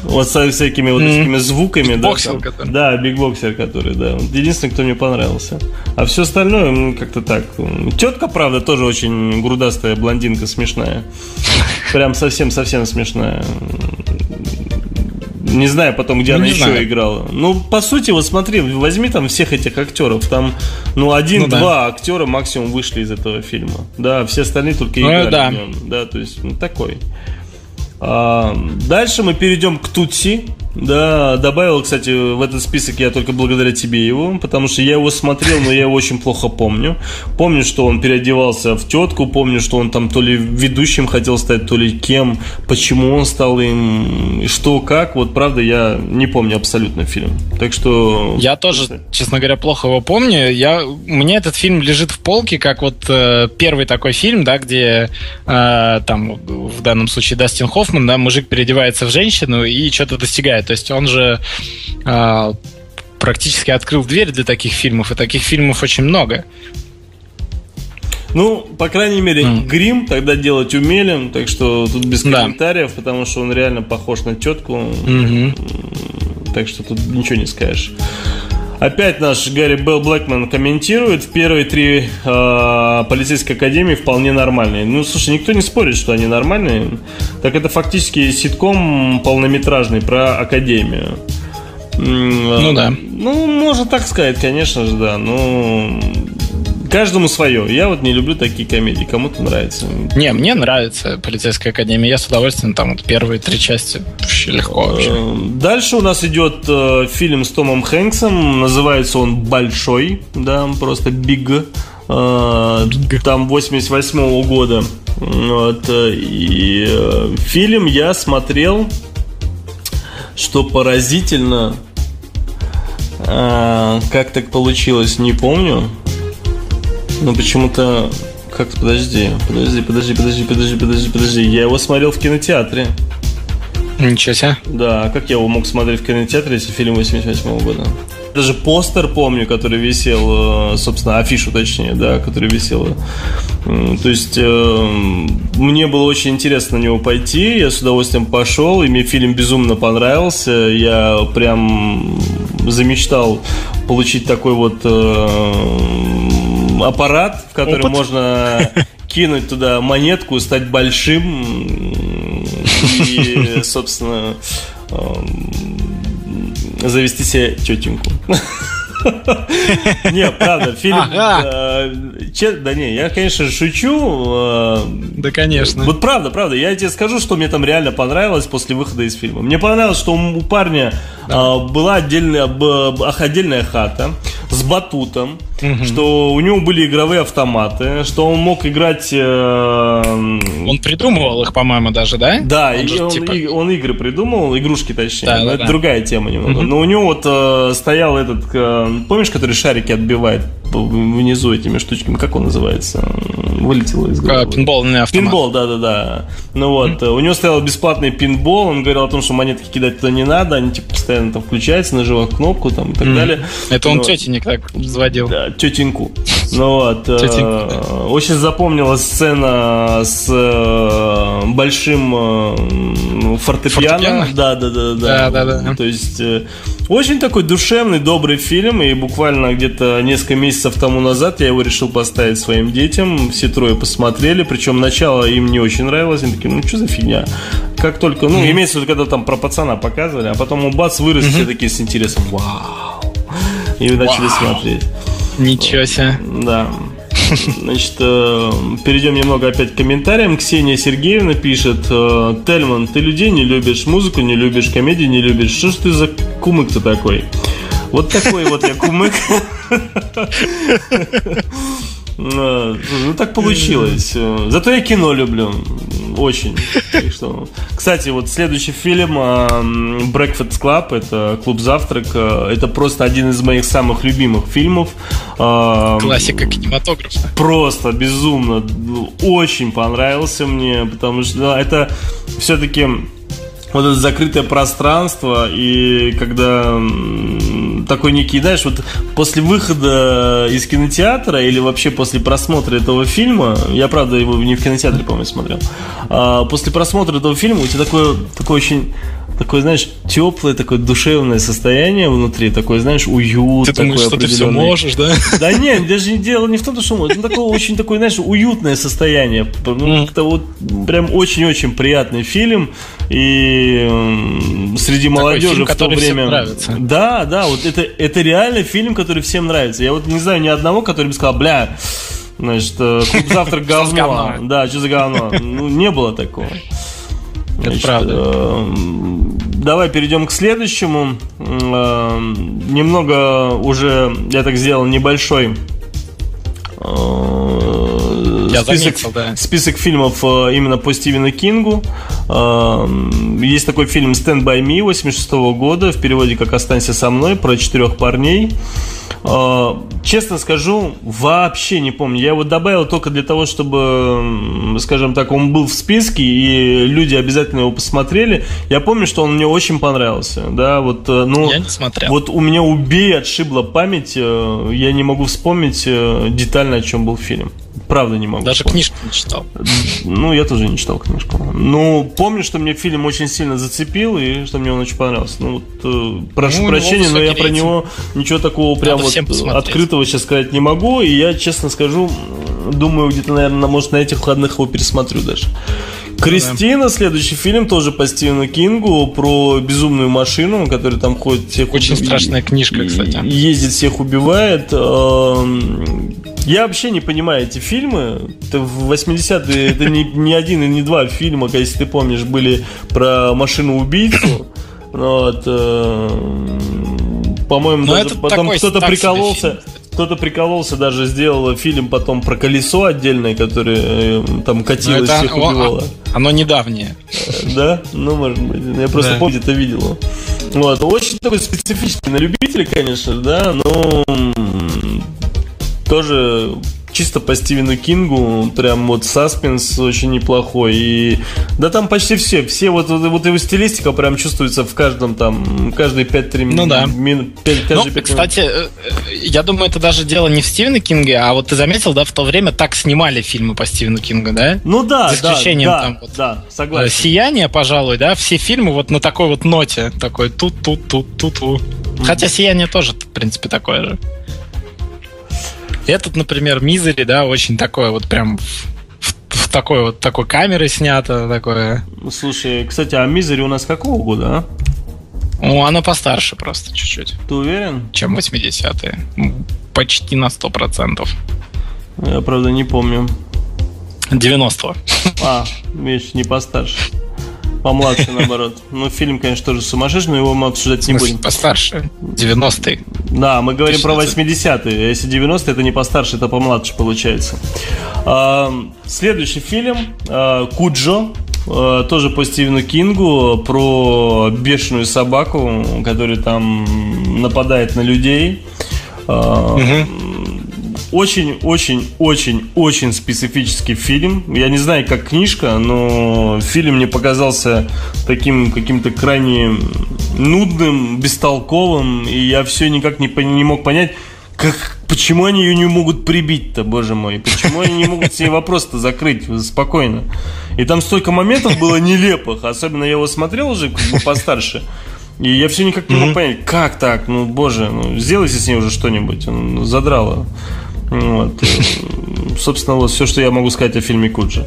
вот со всякими вот такими звуками. Боксер, да, который. Да, бигбоксер, который, да. Единственный, кто мне понравился. А все остальное, ну, как-то так. Тетка, правда, тоже очень грудастая блондинка, смешная. Прям совсем-совсем смешная. Не знаю потом, где ну, она еще знаю. играла. Ну, по сути, вот смотри, возьми там всех этих актеров. Там, ну, один-два ну, да. актера максимум вышли из этого фильма. Да, все остальные только ну, играли да. в нем. Да, то есть, ну, такой. А, дальше мы перейдем к Тутси. Да, добавил, кстати, в этот список я только благодаря тебе его, потому что я его смотрел, но я его очень плохо помню. Помню, что он переодевался в тетку, помню, что он там то ли ведущим хотел стать, то ли кем, почему он стал им, что, как. Вот правда, я не помню абсолютно фильм. Так что... Я тоже, честно говоря, плохо его помню. Я... Мне этот фильм лежит в полке, как вот э, первый такой фильм, да, где э, там в данном случае Дастин Хоффман, да, мужик переодевается в женщину и что-то достигает то есть он же э, практически открыл дверь для таких фильмов, и таких фильмов очень много. Ну, по крайней мере, mm. грим тогда делать умели, так что тут без комментариев, да. потому что он реально похож на тетку. Mm-hmm. Так что тут ничего не скажешь. Опять наш Гарри Белл Блэкман комментирует. Первые три э, полицейской академии вполне нормальные. Ну, слушай, никто не спорит, что они нормальные. Так это фактически ситком полнометражный про академию. Ну да. Ну, можно так сказать, конечно же, да. Ну, Каждому свое. Я вот не люблю такие комедии. Кому-то нравится. Не, мне нравится полицейская академия. Я с удовольствием там вот первые три части вообще легко вообще. Э, дальше у нас идет э, фильм с Томом Хэнксом. Называется он Большой. Да, просто Биг. Э, там 88 -го года. Вот, и фильм я смотрел, что поразительно. Как так получилось, не помню. Ну почему-то как подожди, подожди, подожди, подожди, подожди, подожди, подожди. Я его смотрел в кинотеатре. Ничего себе. Да, а как я его мог смотреть в кинотеатре, если фильм 88 -го года? даже постер помню, который висел, э, собственно, афишу точнее, да, который висел. То есть э, мне было очень интересно на него пойти, я с удовольствием пошел, и мне фильм безумно понравился. Я прям замечтал получить такой вот э, аппарат, в который Опыт? можно кинуть туда монетку, стать большим и, собственно, завести себе тетеньку. Не, правда, фильм... Э, да не, я, конечно, шучу. Э, да, конечно. Вот правда, правда. Я тебе скажу, что мне там реально понравилось после выхода из фильма. Мне понравилось, что у парня э, была отдельная, отдельная хата с батутом, угу. что у него были игровые автоматы, что он мог играть... Э... Он придумывал их, по-моему, даже, да? Да, он, же, он, типа... и, он игры придумывал, игрушки точнее. Да, да, это да. другая тема немного. Угу. Но у него вот э, стоял этот, э, помнишь, который шарики отбивает внизу этими штучками, как он называется? Вылетело из головы. Пинбольный автомат. Пинбол, да-да-да. Ну вот, mm-hmm. у него стоял бесплатный пинбол, он говорил о том, что монетки кидать туда не надо, они типа постоянно там включаются, нажимая кнопку там и так mm-hmm. далее. Это он ну, тетенек так взводил. Да, тетеньку. Ну вот. Э, очень запомнилась сцена с э, большим э, фортепиано. Да, да, да, да. Да, да, да. То есть очень такой душевный, добрый фильм, и буквально где-то несколько месяцев тому назад я его решил поставить своим детям. Все трое посмотрели, причем начало им не очень нравилось. Они такие, ну что за фигня? Как только, ну, mm-hmm. имеется в виду, когда там про пацана показывали, а потом у бац вырос mm-hmm. все такие с интересом. Вау! И начали смотреть. Ничего себе. Да. Значит, э, перейдем немного опять к комментариям. Ксения Сергеевна пишет, э, Тельман, ты людей не любишь, музыку не любишь, комедии не любишь. Что ж ты за кумык-то такой? Вот такой вот я кумык. Ну, ну, так получилось. Зато я кино люблю. Очень. Что... Кстати, вот следующий фильм Breakfast Club, это клуб завтрак, это просто один из моих самых любимых фильмов. Классика кинематографа. Просто безумно. Очень понравился мне, потому что это все-таки вот это закрытое пространство, и когда такой некий, знаешь, вот после выхода из кинотеатра или вообще после просмотра этого фильма, я, правда, его не в кинотеатре, по-моему, смотрел, а после просмотра этого фильма у тебя такое, такое очень такое, знаешь, теплое, такое душевное состояние внутри, такое, знаешь, уют. Ты думаешь, что ты все можешь, да? Да нет, даже дело не в том, что можешь. Это такое очень такое, знаешь, уютное состояние. Ну, как-то вот прям очень-очень приятный фильм. И среди молодежи фильм, в то время... нравится. Да, да, вот это, это реально фильм, который всем нравится. Я вот не знаю ни одного, который бы сказал, бля, значит, э, клуб завтрак [LAUGHS] говно. Да, что за говно? Ну, не было такого. Это правда. Э, давай перейдем к следующему. Э, немного уже я так сделал небольшой э, я список, заметил, да. список фильмов именно по Стивену Кингу. Есть такой фильм «Stand by Me» 86 года, в переводе как «Останься со мной», про четырех парней. А, честно скажу, вообще не помню. Я его добавил только для того, чтобы, скажем так, он был в списке, и люди обязательно его посмотрели. Я помню, что он мне очень понравился. Да, вот, э, ну, я не смотрел. Вот у меня убей отшибла память. Э, я не могу вспомнить э, детально, о чем был фильм. Правда не могу. Даже вспомнить. книжку не читал. Ну, я тоже не читал книжку. Ну, помню, что мне фильм очень сильно зацепил, и что мне он очень понравился. Ну, вот, прошу ну, прощения, но я про него ничего такого прям вот открытого сейчас сказать не могу. И я, честно скажу, думаю, где-то, наверное, может, на этих выходных его пересмотрю даже. Кристина, следующий фильм тоже по Стивену Кингу про безумную машину, которая там ходит всех Очень уб... страшная книжка, кстати. Ездит, всех убивает. Эм, я вообще не понимаю эти фильмы. Это в 80-е это не, [LAUGHS] не один и не два фильма, если ты помнишь, были про машину-убийцу. Вот, э, по-моему, даже потом кто-то прикололся. Кто-то прикололся, даже сделал фильм потом про колесо отдельное, которое э, там катилось, это, всех убивало. Оно недавнее. Э, да? Ну, может быть. Я просто да. помню, это видел. Вот. Очень такой специфический на любителя, конечно, да, но тоже чисто по Стивену Кингу, прям вот саспенс очень неплохой. И да там почти все, все вот, вот, вот его стилистика прям чувствуется в каждом там, каждые 5-3 ну, да. минут. 5, ну, 5 кстати, минут. Я думаю, это даже дело не в Стивене Кинге, а вот ты заметил, да, в то время так снимали фильмы по Стивену Кингу, да? Ну да, За исключением да, там вот, да, согласен. Э, Сияние, пожалуй, да, все фильмы вот на такой вот ноте, такой тут-тут-тут-тут-тут. Mm-hmm. Хотя Сияние тоже, в принципе, такое же. Этот, например, Мизери, да, очень такое вот прям в, такой вот такой камерой снято, такое. Слушай, кстати, а Мизери у нас какого года, а? Ну, оно постарше просто чуть-чуть. Ты уверен? Чем 80-е. Почти на 100%. Я, правда, не помню. 90-го. А, видишь, не постарше. Помладше, наоборот. Ну, фильм, конечно, тоже сумасшедший, но его мы обсуждать не будем. Постарше. 90-й. Да, мы говорим про 80-е. Если 90-е, это не постарше, это помладше получается. А, следующий фильм а, «Куджо». А, тоже по Стивену Кингу про бешеную собаку, которая там нападает на людей. Угу очень-очень-очень-очень специфический фильм. Я не знаю, как книжка, но фильм мне показался таким каким-то крайне нудным, бестолковым, и я все никак не, не мог понять, как, почему они ее не могут прибить-то, боже мой? Почему они не могут себе вопрос-то закрыть спокойно? И там столько моментов было нелепых, особенно я его смотрел уже как бы постарше. И я все никак не мог понять, как так? Ну, боже, ну, сделайте с ней уже что-нибудь. Он задрало. Вот. [LAUGHS] Собственно, вот все, что я могу сказать о фильме Куджи.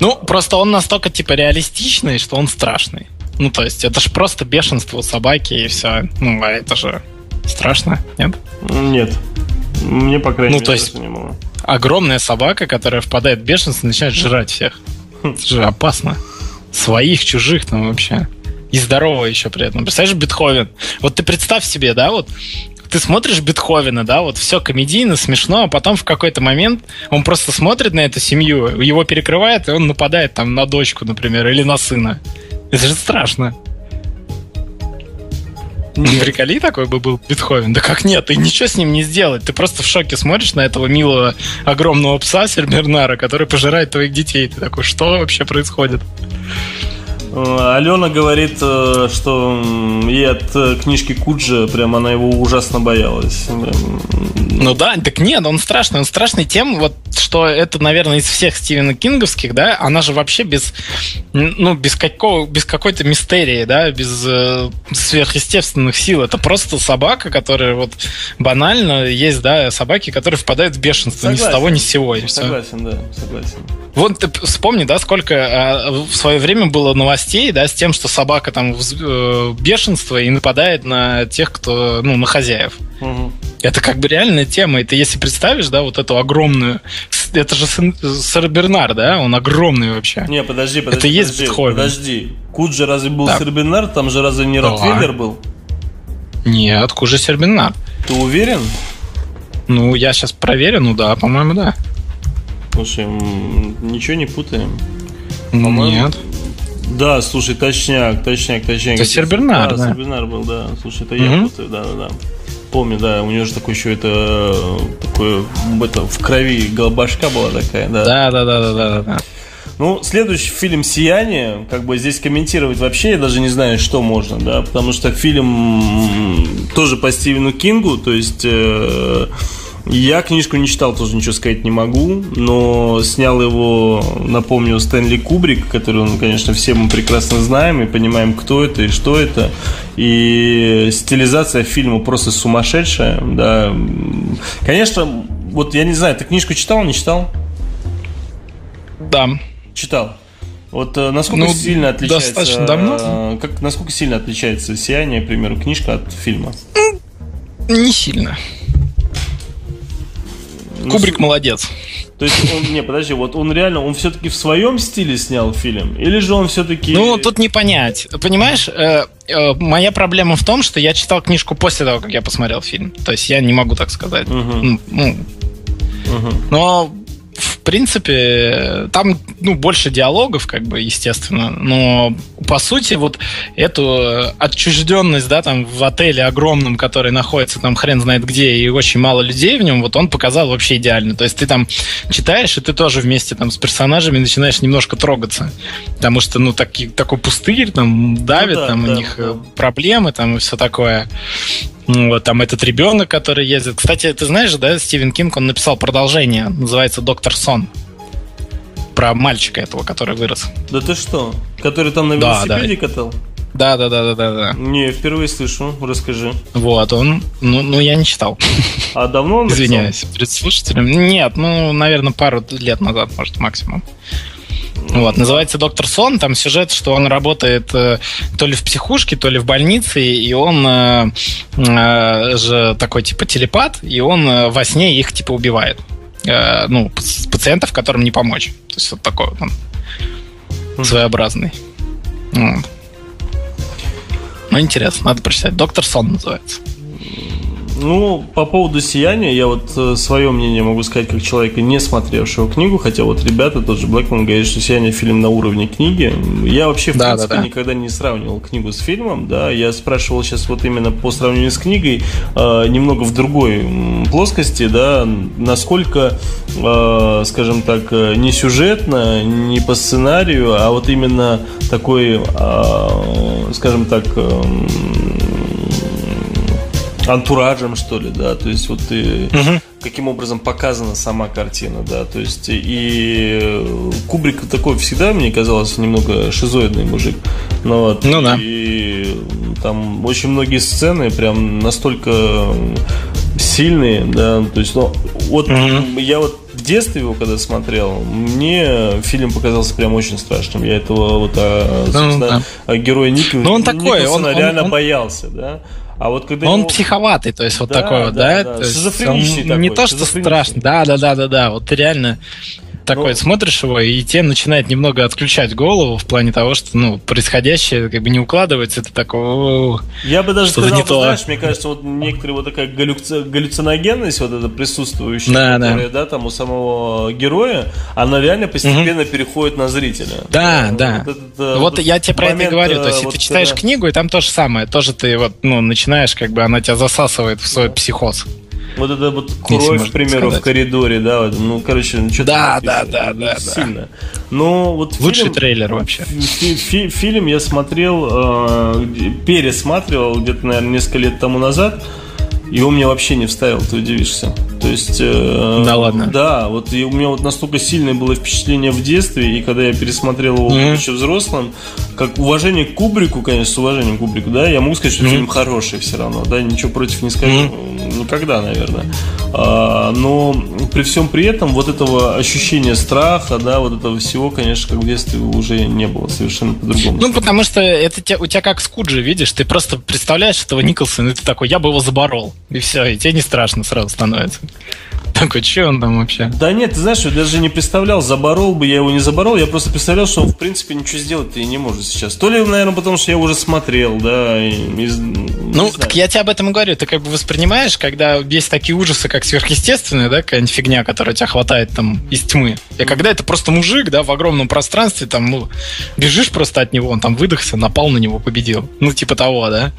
Ну, просто он настолько, типа, реалистичный, что он страшный. Ну, то есть, это же просто бешенство собаки и все. Ну, а это же страшно, нет? Нет. Мне, по крайней ну, мере, то есть, не было. огромная собака, которая впадает в бешенство, начинает жрать всех. Хм. Это же опасно. Своих, чужих там вообще. И здорового еще при этом. Представляешь, Бетховен. Вот ты представь себе, да, вот ты смотришь Бетховена, да, вот все комедийно, смешно, а потом в какой-то момент он просто смотрит на эту семью, его перекрывает, и он нападает там на дочку, например, или на сына. Это же страшно. Нет. Приколи такой бы был Бетховен. Да как нет, ты ничего с ним не сделать. Ты просто в шоке смотришь на этого милого огромного пса Сербернара, который пожирает твоих детей. Ты такой, что вообще происходит? Э, Алена говорит, э, что ей от э, книжки Куджи прям она его ужасно боялась. Ну да, так нет, он страшный. Он страшный тем, вот, что это, наверное, из всех Стивена Кинговских, да, она же вообще без, ну, без, какого, без какой-то мистерии, да, без э, сверхъестественных сил. Это просто собака, которая вот банально есть, да, собаки, которые впадают в бешенство согласен. ни с того, ни с сего. И согласен, все. да, согласен. Вот ты вспомни, да, сколько э, в свое время было новостей, да, с тем, что собака там в э, бешенство и нападает на тех, кто, ну, на хозяев. Угу. Это как бы реальная тема. И ты если представишь, да, вот эту огромную... Это же сэр Бернар, да? Он огромный вообще. Не, подожди, подожди. Это и есть подожди, подожди. Куджи разве был да. сэр Бернар? Там же разве не Ротвейлер был? Нет, Куджи сэр Бернар. Ты уверен? Ну, я сейчас проверю, ну да, по-моему, да. Слушай, ничего не путаем. Нет. Да, слушай, точняк, точняк, точняк. Это Сербернар, да? Сербернар был, да. Слушай, это я путаю, да, да, да. Помню, да, у него же такой еще это такое это, в крови голубашка была такая, да. Да, да, да, да, да, да. Ну, следующий фильм «Сияние», как бы здесь комментировать вообще я даже не знаю, что можно, да, потому что фильм тоже по Стивену Кингу, то есть э, я книжку не читал, тоже ничего сказать не могу, но снял его, напомню, Стэнли Кубрик, который, он, конечно, все мы прекрасно знаем и понимаем, кто это и что это. И стилизация фильма просто сумасшедшая, да. Конечно, вот я не знаю, ты книжку читал, не читал? Да. Читал. Вот э, насколько ну, сильно отличается... Достаточно давно. Э, как, насколько сильно отличается «Сияние», к примеру, книжка от фильма? Не сильно. Ну, Кубрик молодец. То есть он, не, подожди, вот он реально, он все-таки в своем стиле снял фильм, или же он все-таки? Ну тут не понять, понимаешь? Э, э, моя проблема в том, что я читал книжку после того, как я посмотрел фильм, то есть я не могу так сказать. Угу. Ну, угу. но принципе, там, ну, больше диалогов, как бы, естественно, но, по сути, вот эту отчужденность, да, там, в отеле огромном, который находится там хрен знает где, и очень мало людей в нем, вот он показал вообще идеально. То есть ты там читаешь, и ты тоже вместе там с персонажами начинаешь немножко трогаться. Потому что, ну, таки, такой пустырь, там, давит, ну, да, там, да, у них да. проблемы, там, и все такое. Вот, там этот ребенок, который ездит. Кстати, ты знаешь, да, Стивен Кинг, он написал продолжение, называется «Доктор Сон». Про мальчика этого, который вырос. Да ты что? Который там на велосипеде да, да. катал? Да, да, да, да, да, да. Не, впервые слышу, расскажи. Вот, он, ну, ну я не читал. А давно он Извиняюсь, перед слушателем. Нет, ну, наверное, пару лет назад, может, максимум. Вот, называется «Доктор Сон». Там сюжет, что он работает э, то ли в психушке, то ли в больнице, и он э, э, же такой типа телепат, и он э, во сне их типа убивает. Э, ну, пациентов, которым не помочь. То есть вот такой вот он своеобразный. Вот. Ну, интересно, надо прочитать. «Доктор Сон» называется. Ну, по поводу сияния, я вот э, свое мнение могу сказать, как человека, не смотревшего книгу, хотя вот ребята, тот же Блэкман говорит, что сияние фильм на уровне книги. Я вообще, в да, принципе, да, да. никогда не сравнивал книгу с фильмом, да, я спрашивал сейчас вот именно по сравнению с книгой, э, немного в другой плоскости, да, насколько, э, скажем так, э, не сюжетно, не по сценарию, а вот именно такой, э, скажем так, э, антуражем, что ли, да, то есть вот ты, угу. каким образом показана сама картина, да, то есть и Кубрик такой всегда, мне казалось, немного шизоидный мужик, но вот, ну да. и там очень многие сцены прям настолько сильные, да, то есть, ну, вот угу. я вот в детстве его когда смотрел, мне фильм показался прям очень страшным. Я этого вот, а, ну, да. а героя Николсона, ну, он такой, он, реально он, боялся, да. А вот когда он его... психоватый, то есть вот да, такой вот, да? да? да. Шизофреничный такой, Не то, что страшно, да, да, да, да, да. Вот реально такой, ну, смотришь его, и тебе начинает немного отключать голову в плане того, что, ну, происходящее как бы не укладывается, это такое... Я бы даже сказал, не то. знаешь, мне кажется, вот некоторые вот такая галлюци... галлюциногенность, вот эта присутствующая, да, которая, да. да, там у самого героя, она реально постепенно угу. переходит на зрителя. Да, да. Вот, это, вот, вот я тебе про это говорю, то есть, вот ты читаешь когда... книгу, и там то же самое, тоже ты вот, ну, начинаешь, как бы, она тебя засасывает в свой психоз. Вот это вот кровь, к примеру, сказать. в коридоре, да, вот, ну, короче, ну, что-то да, да, да, да, сильно. Но вот лучший фильм, трейлер вообще. Фи фи фильм я смотрел, э, пересматривал где-то, наверное, несколько лет тому назад. И он мне вообще не вставил, ты удивишься. То есть... Э, да ладно? Да, вот и у меня вот настолько сильное было впечатление в детстве, и когда я пересмотрел его mm-hmm. еще взрослым, как уважение к Кубрику, конечно, с уважением к Кубрику, да, я могу сказать, что mm-hmm. фильм хороший все равно, да, ничего против не скажу, mm-hmm. никогда, наверное. А, но при всем при этом вот этого ощущения страха, да, вот этого всего, конечно, как в детстве уже не было, совершенно по-другому. Ну, потому что это у тебя как Скуджи, видишь, ты просто представляешь этого Николсона, и ты такой, я бы его заборол. И все, и тебе не страшно сразу становится. Такой, что он там вообще? Да нет, ты знаешь, я даже не представлял, заборол бы я его не заборол, я просто представлял, что он, в принципе, ничего сделать и не может сейчас. То ли, наверное, потому что я уже смотрел, да, и, и, Ну, так я тебе об этом и говорю, ты как бы воспринимаешь, когда есть такие ужасы, как сверхъестественные, да, какая-нибудь фигня, которая тебя хватает там из тьмы. И когда это просто мужик, да, в огромном пространстве, там, ну, бежишь просто от него, он там выдохся, напал на него, победил. Ну, типа того, да.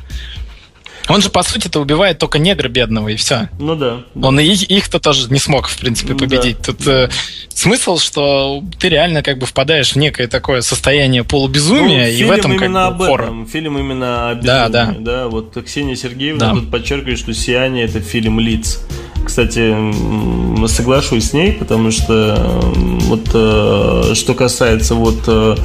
Он же, по сути, это убивает только негра бедного, и все. Ну да. да. Он и их-то тоже не смог, в принципе, победить. Да. Тут э, смысл, что ты реально как бы впадаешь в некое такое состояние полубезумия, ну, и в этом как бы об этом. Фильм именно о безумии, да, да. да. Вот Ксения Сергеевна да. тут подчеркивает, что «Сияние» — это фильм лиц. Кстати, соглашусь с ней, потому что вот э, что касается вот э,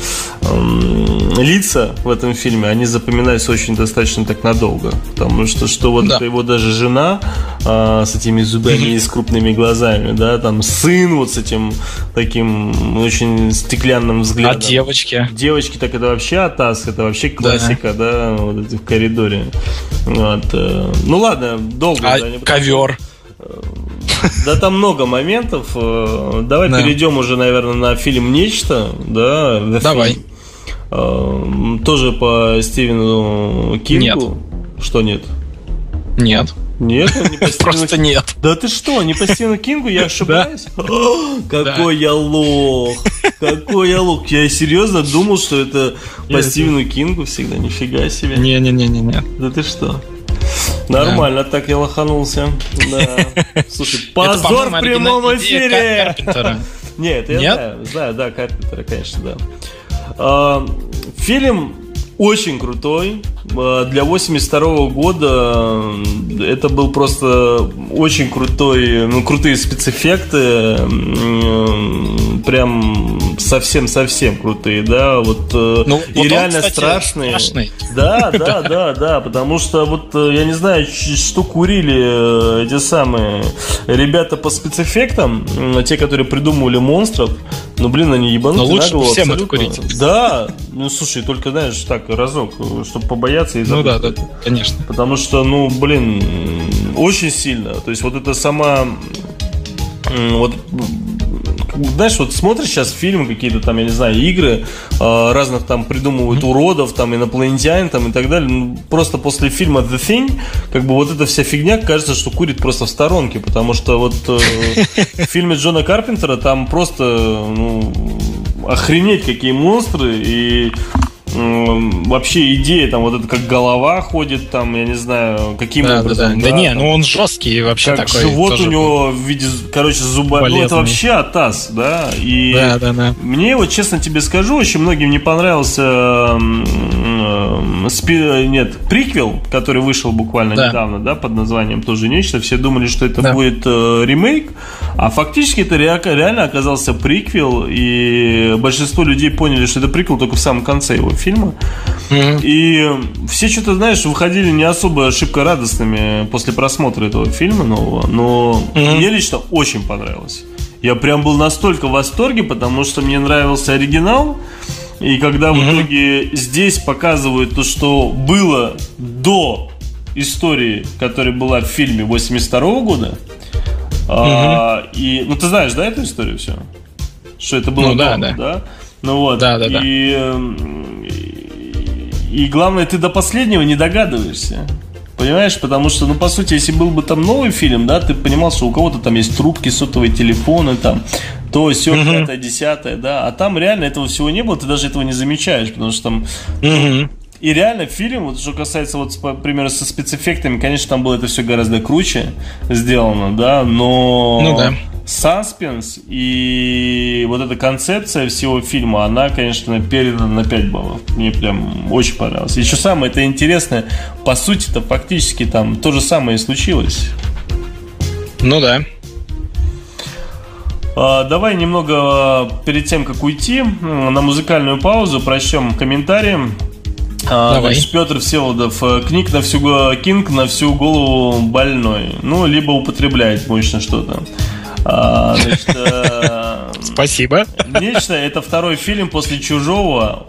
лица в этом фильме, они запоминаются очень достаточно так надолго, потому что что вот да. его даже жена а, с этими зубами и с крупными глазами, да, там сын вот с этим таким очень стеклянным взглядом. А девочки? Девочки, так это вообще атас, это вообще классика, да, да вот эти в коридоре. Вот. Э, ну ладно, долго. А да, ковер? Да, там много моментов. Э, давай да. перейдем уже, наверное, на фильм Нечто, да? Давай. Э, тоже по Стивену Кингу. Нет. Что нет? Нет. Нет, не по [LAUGHS] Стивену Просто нет. Да ты что, не по Стивену Кингу? Я [LAUGHS] ошибаюсь? [LAUGHS] [GASPS] Какой я лох! Какой я лох! Я серьезно думал, что это по. Стивену Кингу всегда. Нифига себе. Не-не-не-не. Да ты что? Нормально, так я лоханулся. Да. [LAUGHS] Слушай, позор в прямом эфире! [LAUGHS] Нет, я знаю, да, Карпентера, конечно, да. А, Фильм очень крутой. А, Для 82 года э, это был просто очень крутой, ну, крутые спецэффекты, прям совсем-совсем крутые, да, вот, э, Ну, и вот он, реально кстати, страшные. страшный. Да, [LAUGHS] да, да, да, потому что вот э, я не знаю, что курили э, эти самые ребята по спецэффектам, те, которые придумывали монстров, ну блин, они ебануты Но лучше на голову всем это курить. Да, ну слушай, только знаешь, так, разок, чтобы побояться и Ну да, забыть. да, конечно. Потому что, ну, блин, очень сильно. То есть вот это сама... Вот знаешь, вот смотришь сейчас фильмы какие-то там, я не знаю, игры э, разных там придумывают уродов, там инопланетян, там и так далее. Ну, просто после фильма The Thing, как бы вот эта вся фигня кажется, что курит просто в сторонке, потому что вот э, в фильме Джона Карпентера там просто ну, охренеть какие монстры и вообще идея там вот это как голова ходит там, я не знаю, каким Да, да, да. образом. Да не, ну он жесткий вообще Как такой. живот у него в виде, короче, зуба. Ну, это вообще атас, да. И Да, да, да. мне вот, честно тебе скажу, очень многим не понравился спи- нет, приквел, который вышел буквально Да. недавно, да, под названием тоже нечто. Все думали, что это Да. будет э, ремейк, а фактически это реально оказался приквел, и большинство людей поняли, что это приквел только в самом конце его фильма. Мгм. И все что-то, знаешь, выходили не особо шибко радостными после просмотра этого фильма нового, но Мгм. мне лично очень понравилось. Я прям был настолько в восторге, потому что мне нравился оригинал. И когда в итоге здесь показывают то, что было до истории, которая была в фильме 82 года, а, и, ну ты знаешь, да, эту историю все? Что это было Ну, да, до, да. Ну вот. Да, да, да. и, эм, и, главное, ты до последнего не догадываешься. Понимаешь, потому что, ну, по сути, если был бы там новый фильм, да, ты понимал, что у кого-то там есть трубки, сотовые телефоны, там, то, все, пятое, десятое, да, а там реально этого всего не было, ты даже этого не замечаешь, потому что там Мгм. и реально фильм, вот что касается, вот, например, со спецэффектами, конечно, там было это все гораздо круче сделано, да, но Ну да. Саспенс и вот эта концепция всего фильма, она, конечно, передана на 5 баллов. Мне прям очень понравилось. Еще самое это интересное, по сути-то фактически там то же самое и случилось. Ну да. А, Давай немного а, перед тем, как уйти, на музыкальную паузу прочтем комментарии. А, Давай. Значит, Петр Всеволодов. э, Книг на всю, Кинг на всю голову больной. Ну, либо употребляет мощно что-то. А, [LAUGHS] э, Спасибо. Нечто это второй фильм после Чужого,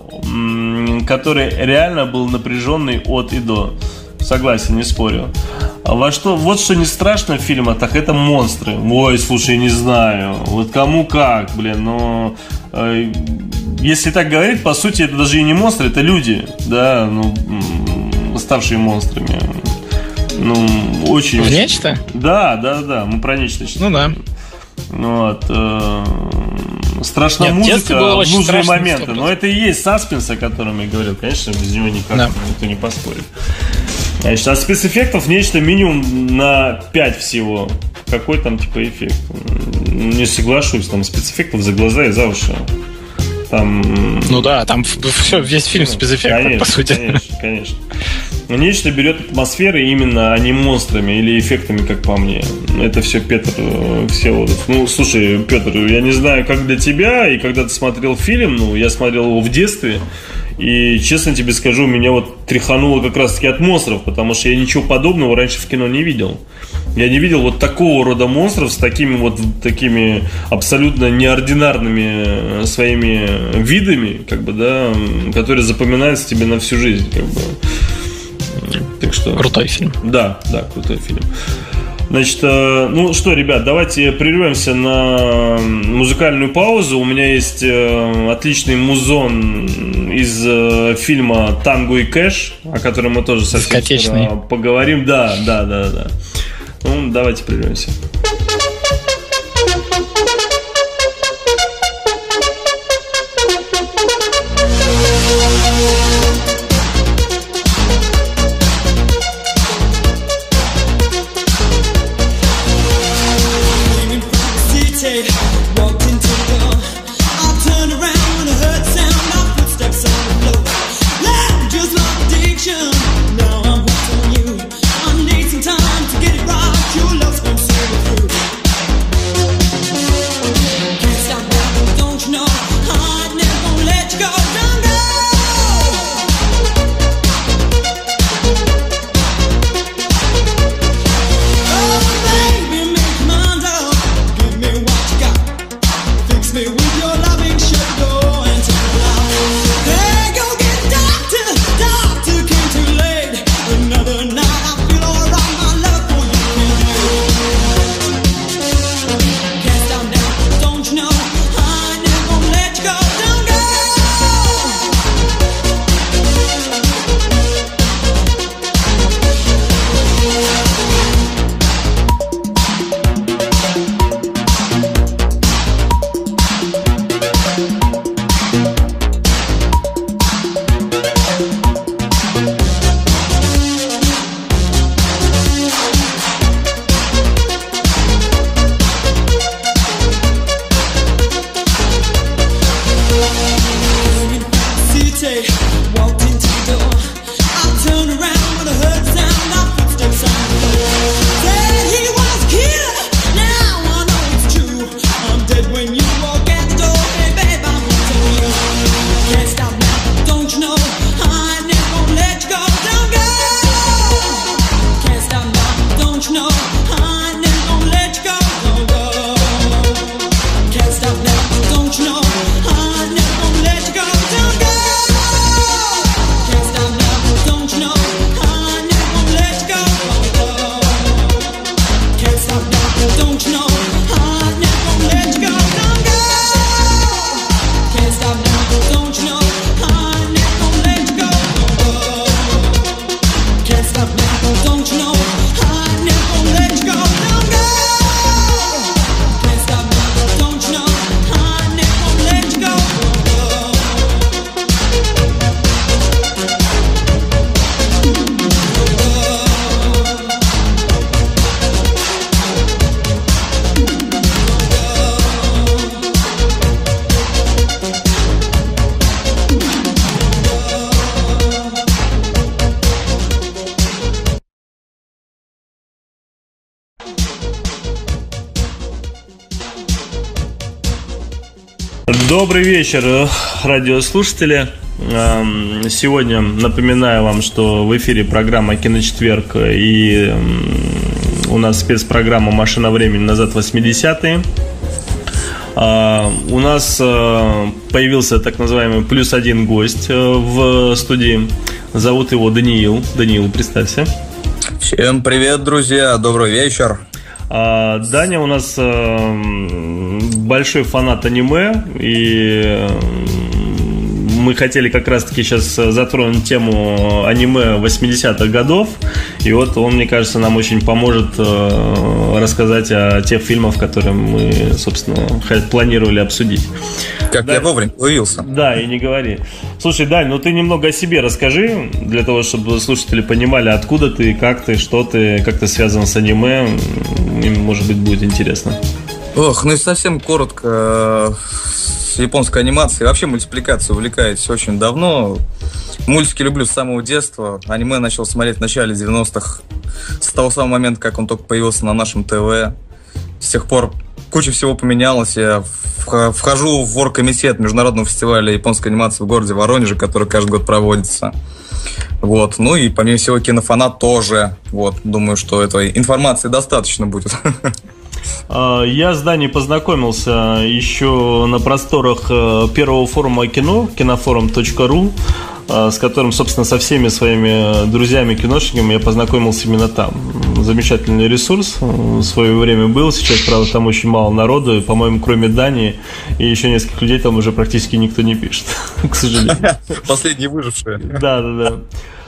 который реально был напряженный от и до. Согласен, не спорю. А во что, вот что не страшно в фильмах, так это монстры. Ой, слушай, не знаю. Вот кому как, блин, но э, если так говорить, по сути, это даже и не монстры, это люди, да, ну, ставшие монстрами. Ну, очень... В нечто? Да, да, да, мы про нечто сейчас Ну да. Вот. э, Страшна Нет, музыка было в нужные моменты. 100%. Но это и есть саспенс, о котором я говорил. Конечно, без него никак Да. никто не поспорит. Значит, от спецэффектов нечто минимум на 5 всего. Какой там типа эффект? Не соглашусь, там спецэффектов за глаза и за уши. Там Ну да, там все, весь фильм спецэффектов, конечно, по сути. Конечно, конечно. Но нечто берет атмосферы именно, а не монстрами или эффектами, как по мне. Это все Петр э, Всеволодов. Ну, слушай, Петр, я не знаю, как для тебя, и когда ты смотрел фильм, ну, я смотрел его в детстве, и, честно тебе скажу, меня вот тряхануло как раз-таки от монстров, потому что я ничего подобного раньше в кино не видел. Я не видел вот такого рода монстров с такими вот такими абсолютно неординарными э, своими видами, как бы, да, которые запоминаются тебе на всю жизнь, как бы. Так что... Крутой фильм. Да, да, крутой фильм. Значит, э, ну что, ребят, давайте прервемся на музыкальную паузу. У меня есть э, отличный музон из э, фильма «Танго и Кэш», о котором мы тоже совсем поговорим. Да, да, да, да. Ну, давайте прервемся. Добрый вечер, э, радиослушатели. Эм, сегодня напоминаю вам, что в эфире программа «Киночетверг» и у нас спецпрограмма «Машина времени назад 80-е». А, у нас э, появился так называемый плюс один гость э, в студии. Зовут его Даниил. Даниил, представься. Всем привет, друзья. Добрый вечер. А, Даня у нас э, большой фанат аниме, и мы хотели как раз-таки сейчас затронуть тему аниме 80-х годов. И вот он, мне кажется, нам очень поможет э, рассказать о тех фильмах, которые мы, собственно, планировали обсудить. Как да, я вовремя появился. Да, и не говори. Слушай, Дань, ну ты немного о себе расскажи, для того, чтобы слушатели понимали, откуда ты, как ты, что ты, как ты связан с аниме. Им, может быть, будет интересно. Ох, ну и совсем коротко. С японской анимацией, вообще мультипликацией увлекаюсь очень давно. Мультики люблю с самого детства. Аниме начал смотреть в начале 90-х. С того самого момента, как он только появился на нашем ТВ. С тех пор куча всего поменялась. Я вхожу в оргкомитет Международного фестиваля японской анимации в городе Воронеже, который каждый год проводится. Вот. Ну и помимо всего кинофанат тоже. Вот. Думаю, что этой информации достаточно будет. [LAUGHS] А, я с Даней познакомился еще на просторах э, первого форума кино, кинофорум.ру, с которым, собственно, со всеми своими друзьями-киношниками я познакомился именно там. замечательный ресурс. В свое время был. Сейчас, правда, там очень мало народу. По-моему, кроме Дании и еще нескольких людей там уже практически никто не пишет, [LAUGHS] к сожалению. [LAUGHS] Последние выжившие. Да, да, да.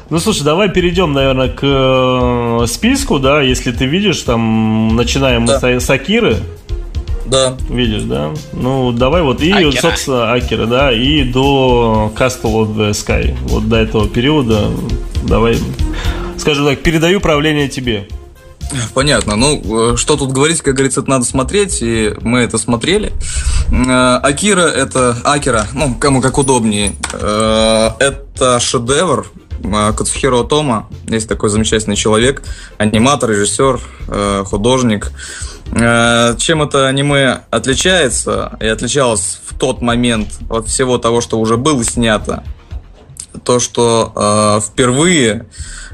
Ну, слушай, давай перейдем, наверное, к э, списку, да, если ты видишь, там, начинаем да. с Акиры. Да. Видишь, да? Ну, давай вот и, Акера. собственно, Акера, да, и до Castle of the Sky. Вот до этого периода давай, скажем так, передаю правление тебе. Понятно. Ну, что тут говорить, как говорится, это надо смотреть, и мы это смотрели. Э, Акира это Акира, ну, кому как удобнее. Э, это шедевр э, Кацухиро Тома. Есть такой замечательный человек, аниматор, режиссер, художник. Чем это аниме отличается и отличалось в тот момент от всего того, что уже было снято? То, что впервые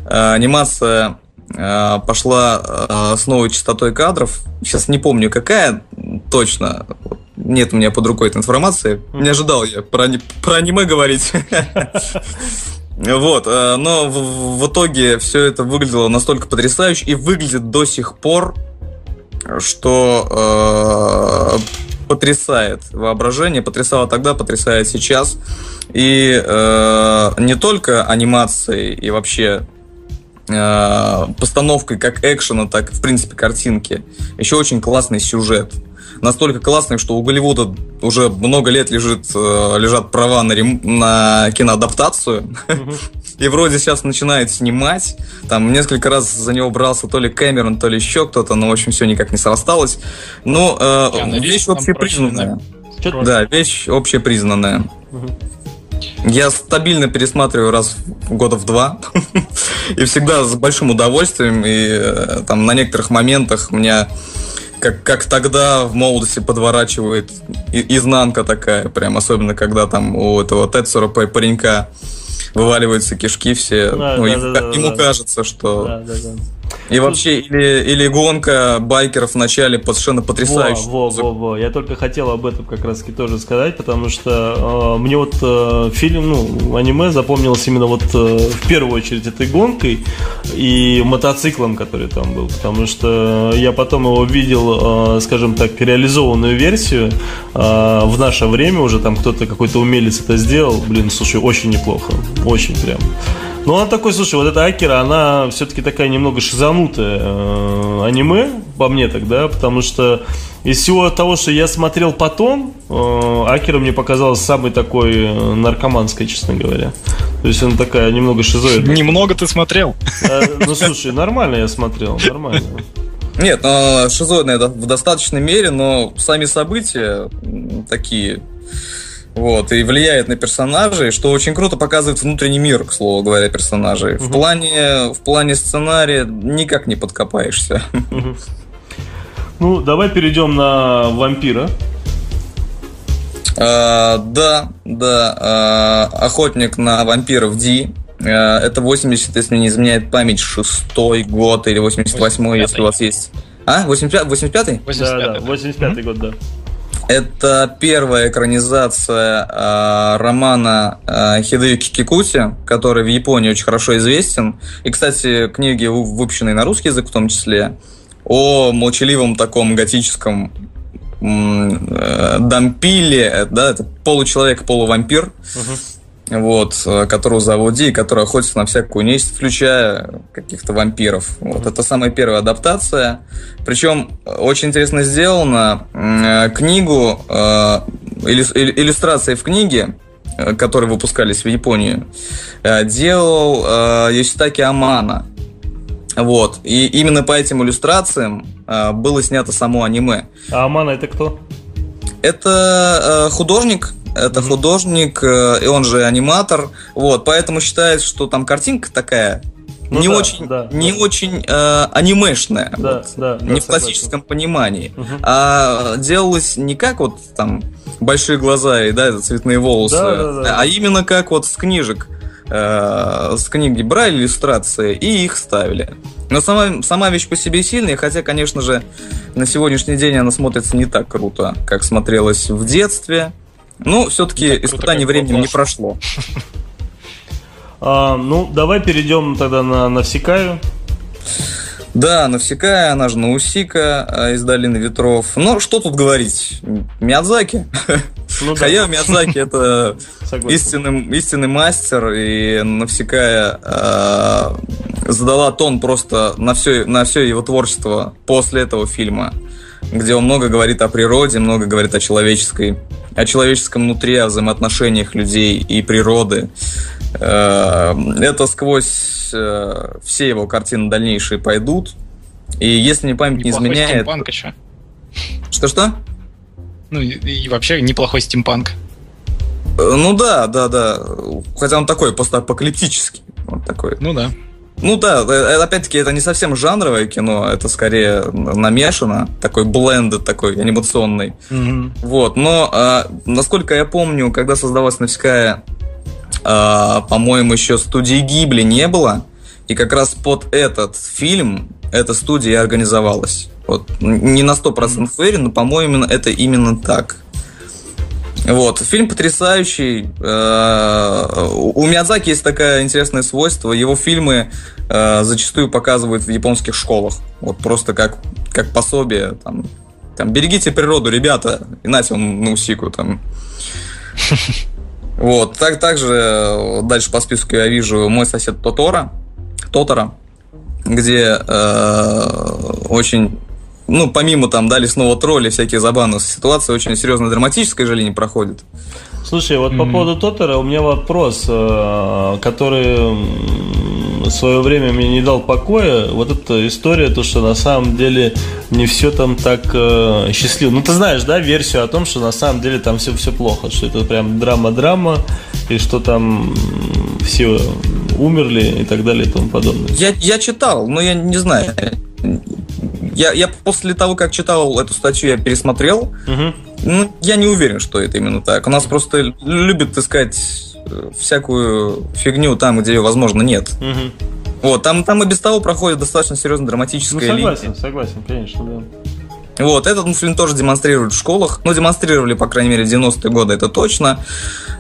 анимация Э, пошла э, с новой частотой кадров. Сейчас не помню, какая точно. Нет у меня под рукой этой информации. Не ожидал я про, про аниме говорить. [LAUGHS] Вот, э, но в, итоге все это выглядело настолько потрясающе и выглядит до сих пор, что э, потрясает воображение, потрясало тогда, потрясает сейчас. И э, не только анимацией и вообще Э, постановкой как экшена, так в принципе, картинки. Еще очень классный сюжет. Настолько классный, что у Голливуда уже много лет лежит, э, лежат права на, рем... на киноадаптацию. И вроде сейчас начинает снимать. Там несколько раз за него брался то ли Кэмерон, то ли еще кто-то, но, в общем, все никак не срасталось. Но э, вещь общепризнанная. Да, вещь общепризнанная. Я стабильно пересматриваю раз в года в два. [LAUGHS] и всегда с большим удовольствием. И э, там на некоторых моментах меня как, как тогда в молодости подворачивает изнанка такая, прям особенно когда там у этого Тетсура паренька вываливаются кишки все. Да, ну, да, ему, да, ему да, кажется, что... Да, да, да. И вообще, или, или гонка байкеров в начале совершенно потрясающая. Во, во, во, во. Я только хотел об этом как раз тоже сказать, потому что э, мне вот э, фильм, ну, аниме запомнилось именно вот э, в первую очередь этой гонкой и мотоциклом, который там был, потому что я потом его видел, э, скажем так, реализованную версию э, в наше время уже там кто-то какой-то умелец это сделал, блин, слушай, очень неплохо, очень прям. Ну, она такой, слушай, вот эта Акера, она все-таки такая немного шизанутая э, аниме, по мне тогда, потому что из всего того, что я смотрел потом, э, Акера мне показалась самой такой э, наркоманской, честно говоря. То есть она такая немного шизоидная. Немного ты смотрел? Э, ну, слушай, нормально я смотрел, нормально. Нет, ну, шизоидная в достаточной мере, но сами события такие вот, и влияет на персонажей, что очень круто показывает внутренний мир, к слову говоря, персонажей. Угу. В, плане, в плане сценария никак не подкопаешься. Угу. Ну, давай перейдем на вампира. А, да, да. А, охотник на вампиров Ди. А, это 80, если не изменяет память, шестой год или 88 если у вас есть. А? 85-й? 85 да, да, 85 год, да. Это первая экранизация э, романа э, Хидеюки Кикути, который в Японии очень хорошо известен. И, кстати, книги, выпущенные на русский язык в том числе, о молчаливом таком готическом э, дампиле, да, это получеловек, полувампир. Uh-huh вот, э, которую зовут Ди, которая охотится на всякую несть, включая каких-то вампиров. Вот, это самая первая адаптация. Причем очень интересно сделано. Э, книгу, э, иллюстрации в книге, которые выпускались в Японии, делал Йоситаки Амана. Вот. И именно по этим иллюстрациям было снято само аниме. А Амана это кто? Это художник, это mm-hmm. художник, э, и он же аниматор. Вот, поэтому считается, что там картинка такая ну, не да, очень, да, не да. очень э, анимешная, да, вот, да, не да, в классическом согласен. понимании, угу. а делалось не как вот там большие глаза и да, цветные волосы, да, да, да. а именно как вот с книжек, э, с книги брали иллюстрации и их ставили. Но сама, сама вещь по себе сильная, хотя, конечно же, на сегодняшний день она смотрится не так круто, как смотрелась в детстве. Ну, все-таки испытание временем не прошло. [LAUGHS] А, ну, давай перейдем тогда на Навсекаю. Да, Навсекая, она же Наусика а, из Долины Ветров. Ну, что тут говорить? Миядзаки. Ну, да. Хаяо Миядзаки это [LAUGHS] истинный, истинный мастер, и Навсекая э, задала тон просто на все, на все его творчество после этого фильма, где он много говорит о природе, много говорит о человеческой, о человеческом внутри, о взаимоотношениях людей и природы. Э, это сквозь э, все его картины дальнейшие пойдут. И если мне память Неплохой не изменяет... Стимпанк еще. Что-что? Ну и, вообще неплохой стимпанк. Э, ну да, да, да. Хотя он такой постапокалиптический. Вот такой. Ну да. Ну да, опять-таки, это не совсем жанровое кино, это скорее намешано, такой бленд такой анимационный. Mm-hmm. Вот, но а, насколько я помню, когда создавалась Навская а, по-моему, еще студии Гибли не было. И как раз под этот фильм эта студия организовалась. Вот. Не на 100% уверен, но, по-моему, это именно так. Вот. Фильм потрясающий. А, у Миядзаки есть такое интересное свойство. Его фильмы а, зачастую показывают в японских школах. Вот просто как, как пособие. Там, там, берегите природу, ребята. Иначе он на усику там. [LAUGHS] Вот, так, также э, дальше по списку я вижу мой сосед Тотора, Тотора, где э, очень, ну, помимо там, дали снова тролли, всякие забавные ситуации, очень серьезно драматическая же линия проходит. Слушай, вот mm-hmm. по поводу Тотора у меня вопрос, э, который в свое время мне не дал покоя. Вот эта история, то, что на самом деле не все там так э, счастливо. Ну, ты знаешь, да, версию о том, что на самом деле там все, все плохо, что это прям драма-драма, и что там все умерли и так далее и тому подобное. Я, я читал, но я не знаю. Я, я после того, как читал эту статью, я пересмотрел. Угу. Ну, я не уверен, что это именно так. У нас просто любят искать э, всякую фигню там, где ее, возможно, нет. Угу. Вот, там, там и без того проходит достаточно серьезно драматическая ну, согласен, линия. Согласен, конечно, да. Вот, этот мультфильм тоже демонстрируют в школах. Ну, демонстрировали, по крайней мере, в 90-е годы, это точно.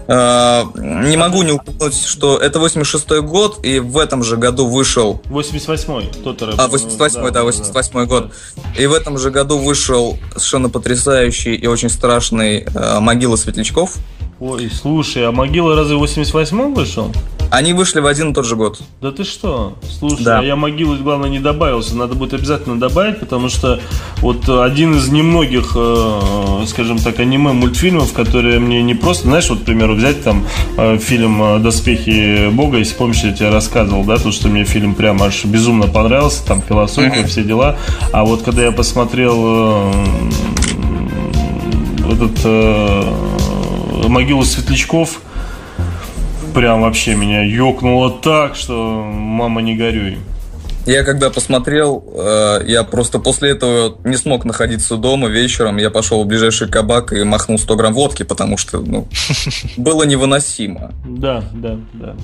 А, не могу не упомянуть, что это 86-й год, и в этом же году вышел... 88-й, тот А, 88-й, да, 88-й год. И в этом же году вышел совершенно потрясающий и очень страшный э, «Могила светлячков». Ой, слушай, а «Могила» разве в 88-м вышел? Они вышли в один и тот же год. Да ты что? Слушай, да. а я могилу, главное, не добавился. Надо будет обязательно добавить, потому что вот один из немногих, э, скажем так, аниме-мультфильмов, которые мне не просто, знаешь, вот, к примеру, взять там э, фильм э, «Доспехи Бога», если помнишь, я тебе рассказывал, да, то, что мне фильм прям аж безумно понравился, там философия, mm-hmm. все дела. А вот когда я посмотрел этот «Могилу светлячков», прям вообще меня ёкнуло так, что мама не горюй. Я когда посмотрел, э, я просто после этого не смог находиться дома вечером. Я пошел в ближайший кабак и махнул 100 грамм водки, потому что ну, [LAUGHS] было невыносимо. Да, да, да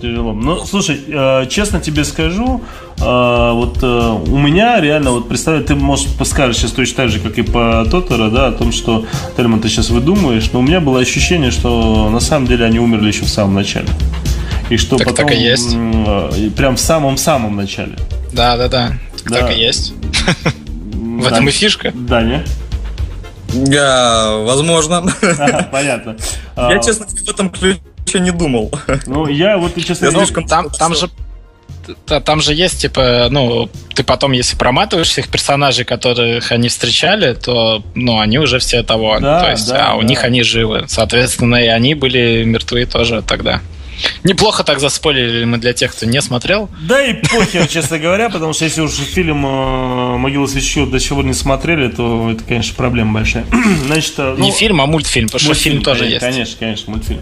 тяжело. Ну, слушай, э, честно тебе скажу, э, вот э, у меня реально, вот представь, ты, может, подскажешь сейчас точно так же, как и по Тотора, да, о том, что, Тельман, ты сейчас выдумываешь, но у меня было ощущение, что на самом деле они умерли еще в самом начале. И что так, потом... Так и есть. Прям в самом-самом начале. Да, да, да. Так, так и есть. [LAUGHS] В этом и фишка. Да, не? Я, возможно. Понятно. Я, честно, в этом ключе вообще не думал. Ну, я вот, честно говоря... Ну, там, там же там же есть, типа, ну, ты потом, если проматываешь всех персонажей, которых они встречали, то, ну, они уже все того. Да, то есть, да, а у да. них они живы. Соответственно, и они были мертвы тоже тогда. Неплохо так заспойлерили мы для тех, кто не смотрел. Да и похер, честно говоря, потому что если уж фильм э, «Могила священников» до пор не смотрели, то это, конечно, проблема большая. [CLEARS THROAT] Значит, э, ну, не фильм, а мультфильм, потому мультфильм, что фильм тоже конечно, есть. Конечно, конечно, мультфильм.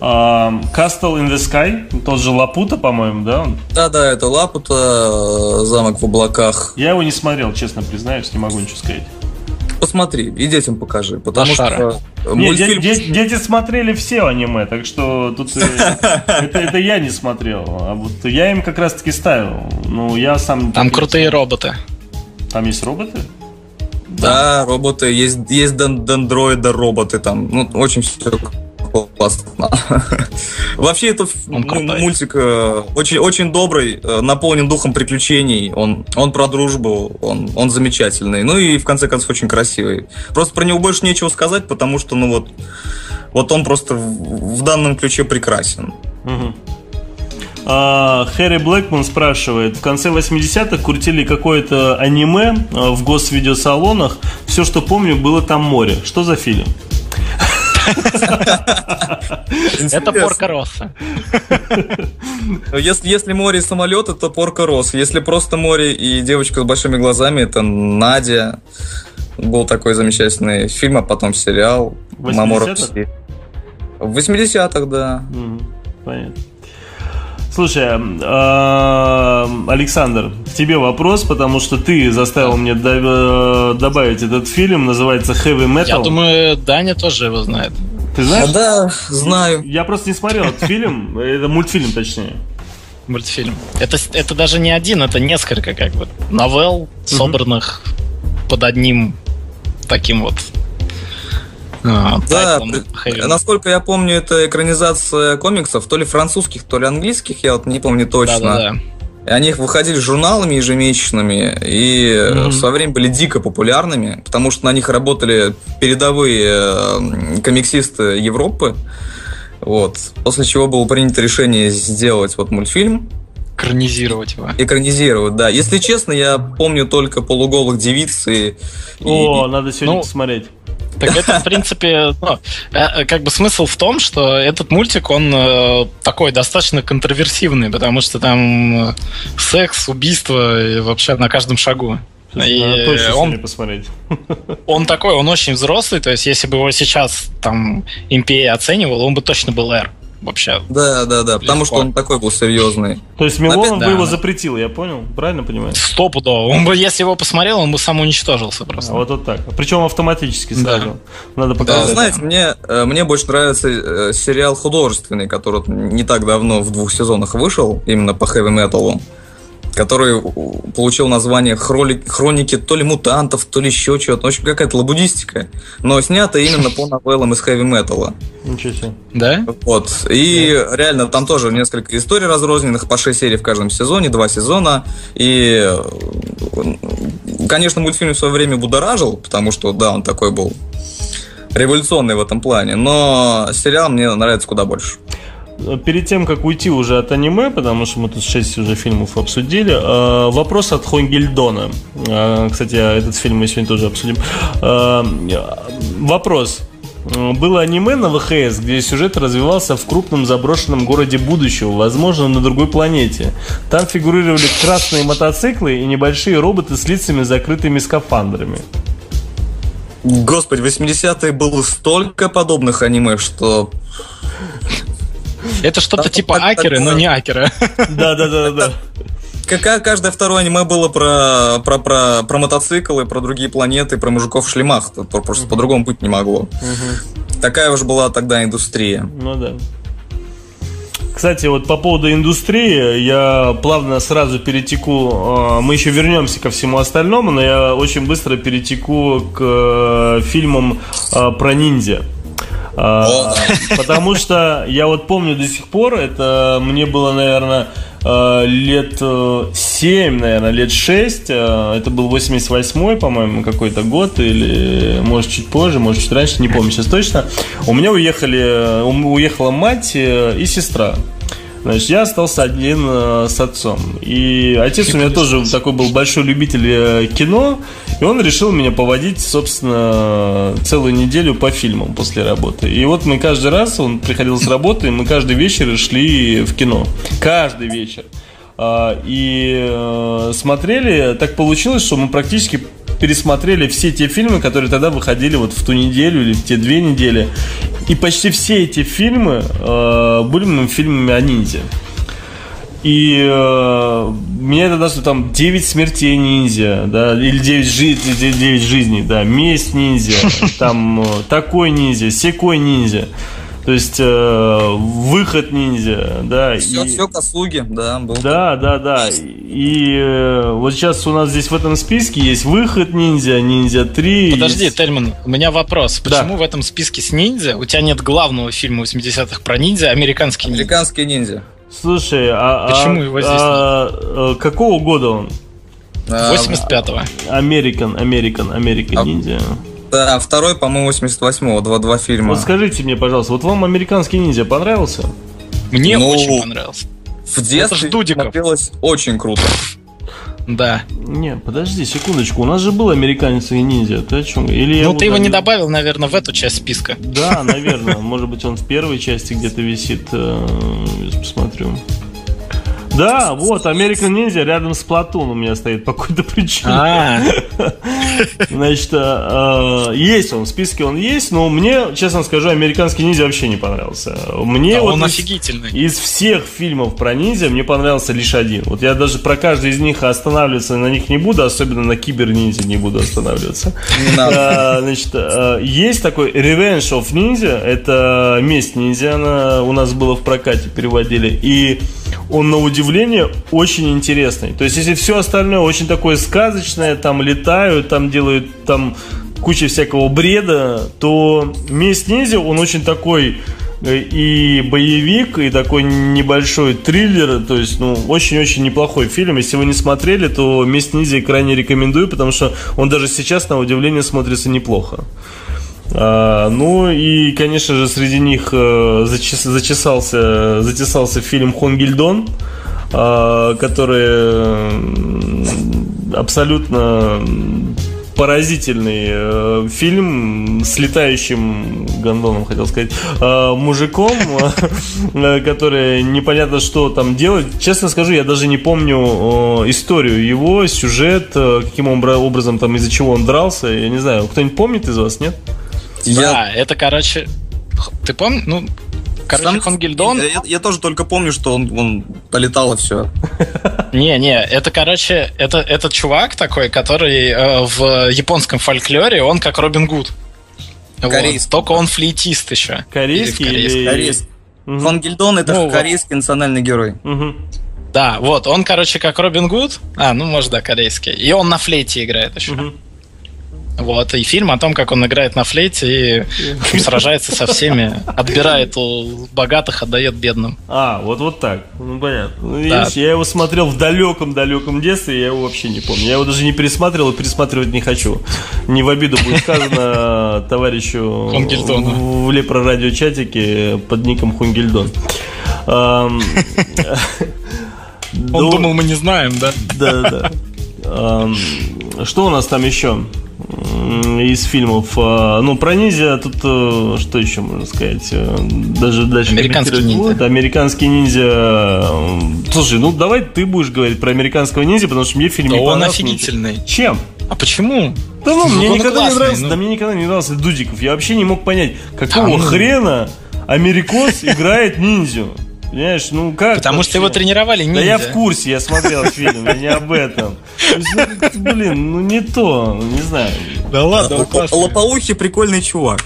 Castle in the Sky, тот же Лапута, по-моему, да? Да, да, это Лапута, замок в облаках. Я его не смотрел, честно признаюсь, не могу ничего сказать посмотри и детям покажи, потому Лошара. что Нет, мультфильм... дети, дети смотрели все аниме, так что тут э, [LAUGHS] это, это я не смотрел, а вот я им как раз таки ставил. Ну я сам. Там крутые роботы. Там есть роботы? Да, роботы, есть, есть дендроиды роботы там, ну, очень все классно. [LAUGHS] Вообще, это мультик э, очень, очень добрый, э, наполнен духом приключений. Он, он про дружбу, он, он замечательный. Ну и в конце концов очень красивый. Просто про него больше нечего сказать, потому что, ну вот, вот он просто в, в данном ключе прекрасен. Угу. А, Хэри Блэкман спрашивает, в конце 80-х крутили какое-то аниме а, в госвидеосалонах. Все, что помню, было там море. Что за фильм? Это порка Росса. Если, если море и самолеты, то порка Рос. Если просто море и девочка с большими глазами, это Надя. Был такой замечательный фильм, а потом сериал. В 80-х, да. Понятно. Слушай, э, Александр, тебе вопрос, потому что ты заставил мне э, добавить этот фильм, называется Heavy Metal. Я думаю, Даня тоже его знает. Ты знаешь? Да, знаю. Я просто не смотрел этот фильм, это мультфильм точнее. Мультфильм. Это, это даже не один, это несколько как бы новелл, собранных под одним таким вот а, да, насколько я помню, это экранизация комиксов, то ли французских, то ли английских, я вот не помню точно. Да, да, да. И они выходили журналами ежемесячными и mm-hmm. в свое время были дико популярными, потому что на них работали передовые э, комиксисты Европы. Вот. После чего было принято решение сделать вот мультфильм. Экранизировать его. Экранизировать, да. Если честно, я помню только полуголых девиц и... О, и... надо сегодня ну, посмотреть. Так это, в принципе, ну, э, как бы смысл в том, что этот мультик, он э, такой достаточно контроверсивный, потому что там э, секс, убийство и вообще на каждом шагу. И точно он, посмотреть. [LAUGHS] Он такой, он очень взрослый, то есть если бы его сейчас там MPA оценивал, он бы точно был R вообще. Да, да, да, потому что он такой был серьезный. То есть Милонов бы его запретил, я понял? Правильно понимаю? Стопудово. Он бы, если его посмотрел, он бы сам уничтожился просто. А вот вот так. Причем автоматически сразу. Да. Надо показать. Да, знаете, мне, э, мне больше нравится э, сериал художественный, который не так давно в двух сезонах вышел, именно по хэви-металу который получил название хроники то ли мутантов, то ли еще чего-то. В общем, какая-то лабудистика. Но снято именно по новеллам из хэви-металла. Ничего себе. Да? Вот. И да. реально там тоже несколько историй разрозненных, по 6 серий в каждом сезоне, два сезона. И, конечно, мультфильм в свое время будоражил, потому что, да, он такой был революционный в этом плане. Но сериал мне нравится куда больше перед тем, как уйти уже от аниме, потому что мы тут 6 уже фильмов обсудили, э, вопрос от Хонгельдона. Э, кстати, этот фильм мы сегодня тоже обсудим. Э, вопрос. Было аниме на ВХС, где сюжет развивался в крупном заброшенном городе будущего, возможно, на другой планете. Там фигурировали красные мотоциклы и небольшие роботы с лицами закрытыми скафандрами. Господи, 80-е было столько подобных аниме, что это что-то типа акеры, но не акеры. Да, да, да, да. Какая каждое второе аниме было про, про, про, про мотоциклы, про другие планеты, про мужиков в шлемах. Просто по-другому быть не могло. Такая уж была тогда индустрия. Ну да. Кстати, вот по поводу индустрии, я плавно сразу перетеку, а, мы еще вернемся ко всему остальному, но я очень быстро перетеку к э, фильмам а, про ниндзя. А, потому что я вот помню до сих пор, это мне было, наверное, а, лет 7, э, наверное, лет 6. А, это был 88-й, по-моему, какой-то год, или может чуть позже, может чуть раньше, не помню сейчас точно. У меня уехали, уехала мать э, и сестра. Значит, я остался один э, с отцом. И отец у меня тоже такой был большой любитель э, кино, и он решил меня поводить, собственно, целую неделю по фильмам после работы. И вот мы каждый раз, он приходил с работы, и мы каждый вечер шли в кино. Каждый вечер. А, и э, смотрели, так получилось, что мы практически пересмотрели все те фильмы, которые тогда выходили вот в ту неделю или в те две недели. И почти все эти фильмы э, были фильмами о ниндзя. И э, меня это даст там 9 смертей ниндзя, да, или 9, жи 9 жизней, да, месть ниндзя, [LAUGHS] там э, такой ниндзя, секой ниндзя. То есть э, выход ниндзя, да. Все, и... все к услуге, да, был. Да, да, да. И э, вот сейчас у нас здесь в этом списке есть выход ниндзя, ниндзя 3. Подожди, есть... Тельман, у меня вопрос. Почему да. в этом списке с ниндзя у тебя нет главного фильма 80-х про ниндзя «Американский ниндзя»? «Американский ниндзя». Слушай, а, Почему а, его здесь а, а, какого года он? 85-го. Американ, Американ, Американ ниндзя. Да, второй, по-моему, 88-го, два, два фильма. Вот скажите мне, пожалуйста, вот вам американский ниндзя понравился? Мне ну, очень понравился. В детстве смотрелось очень круто. Да. Не, подожди секундочку, у нас же был американец и ниндзя. Ты о чем? Или ну, ты его не добавил, наверное, в эту часть списка. Да, наверное. Может быть, он в первой части где-то висит. Э, посмотрю. Да, вот, American Ninja рядом с Платун у меня стоит по какой-то причине. А. [LAUGHS] Значит, э, есть он, в списке он есть, но мне, честно скажу, американский ниндзя вообще не понравился. Мне вот он офигительный. Из всех фильмов про ниндзя мне понравился лишь один. Вот я даже про каждый из них останавливаться на них не буду, особенно на кибер ниндзя не буду останавливаться. А, значит, э, есть такой Revenge of Ninja, это месть ниндзя, она у нас было в прокате переводили, и он на удивление очень интересный. То есть, если все остальное очень такое сказочное, там летают, там делают там куча всякого бреда, то «Месть ниндзя», он очень такой э, и боевик, и такой небольшой триллер, то есть, ну, очень-очень неплохой фильм. Если вы не смотрели, то «Месть ниндзя» крайне рекомендую, потому что он даже сейчас, на удивление, смотрится неплохо. А, ну и, конечно же, среди них э, зачес, зачесался, затесался фильм «Хонгельдон», э, который абсолютно поразительный э, фильм с летающим гондоном, хотел сказать, э, мужиком, э, который непонятно что там делает. Честно скажу, я даже не помню историю его, сюжет, э, каким образом там из-за чего он дрался. Я не знаю, кто-нибудь помнит из вас, нет? Я... это, короче, ты помнишь, ну, короче, Сам... Хонгельдон... Я, я, я тоже только помню, что он, он полетал и все. [LAUGHS] Не-не, это, короче, это, это чувак такой, который э, в японском фольклоре, он как Робин Гуд. Корейский. Вот, только он флейтист еще. Корейский? Или корейский? корейский. Угу. Хонгельдон это ну, корейский вот. национальный герой. Угу. Да, вот, он, короче, как Робин Гуд. А, ну, может, да, корейский. И он на флейте играет еще. Угу. Вот, и фильм о том, как он играет на флейте и [LAUGHS] сражается со всеми, отбирает у богатых, отдает бедным. А, вот вот так. Ну, понятно. Ну, видишь, я его смотрел в далеком-далеком детстве, я его вообще не помню. Я его даже не пересматривал и пересматривать не хочу. Не в обиду будет сказано [LAUGHS] товарищу в, в Лепро радиочатике под ником Хунгельдон. Он думал, мы не знаем, да? Да, да. Что у нас там еще? Из фильмов. А, ну, про ниндзя тут э, что еще можно сказать? Э, даже дальше Американский ниндзя. Будет. Американский ниндзя. Слушай, ну давай ты будешь говорить про американского ниндзя, потому что мне фильм да не он офигительный. Чем? А почему? Да ну, мне никогда классный, не нравился, ну... да мне никогда не нравился Дудиков. Я вообще не мог понять, какого Там... хрена америкос [LAUGHS] играет ниндзю. Понимаешь, ну как? Потому вообще? что его тренировали ниндзя. Да я в курсе, я смотрел фильм, не об этом. блин, ну не то, не знаю. Да ладно, Лопоухий прикольный чувак.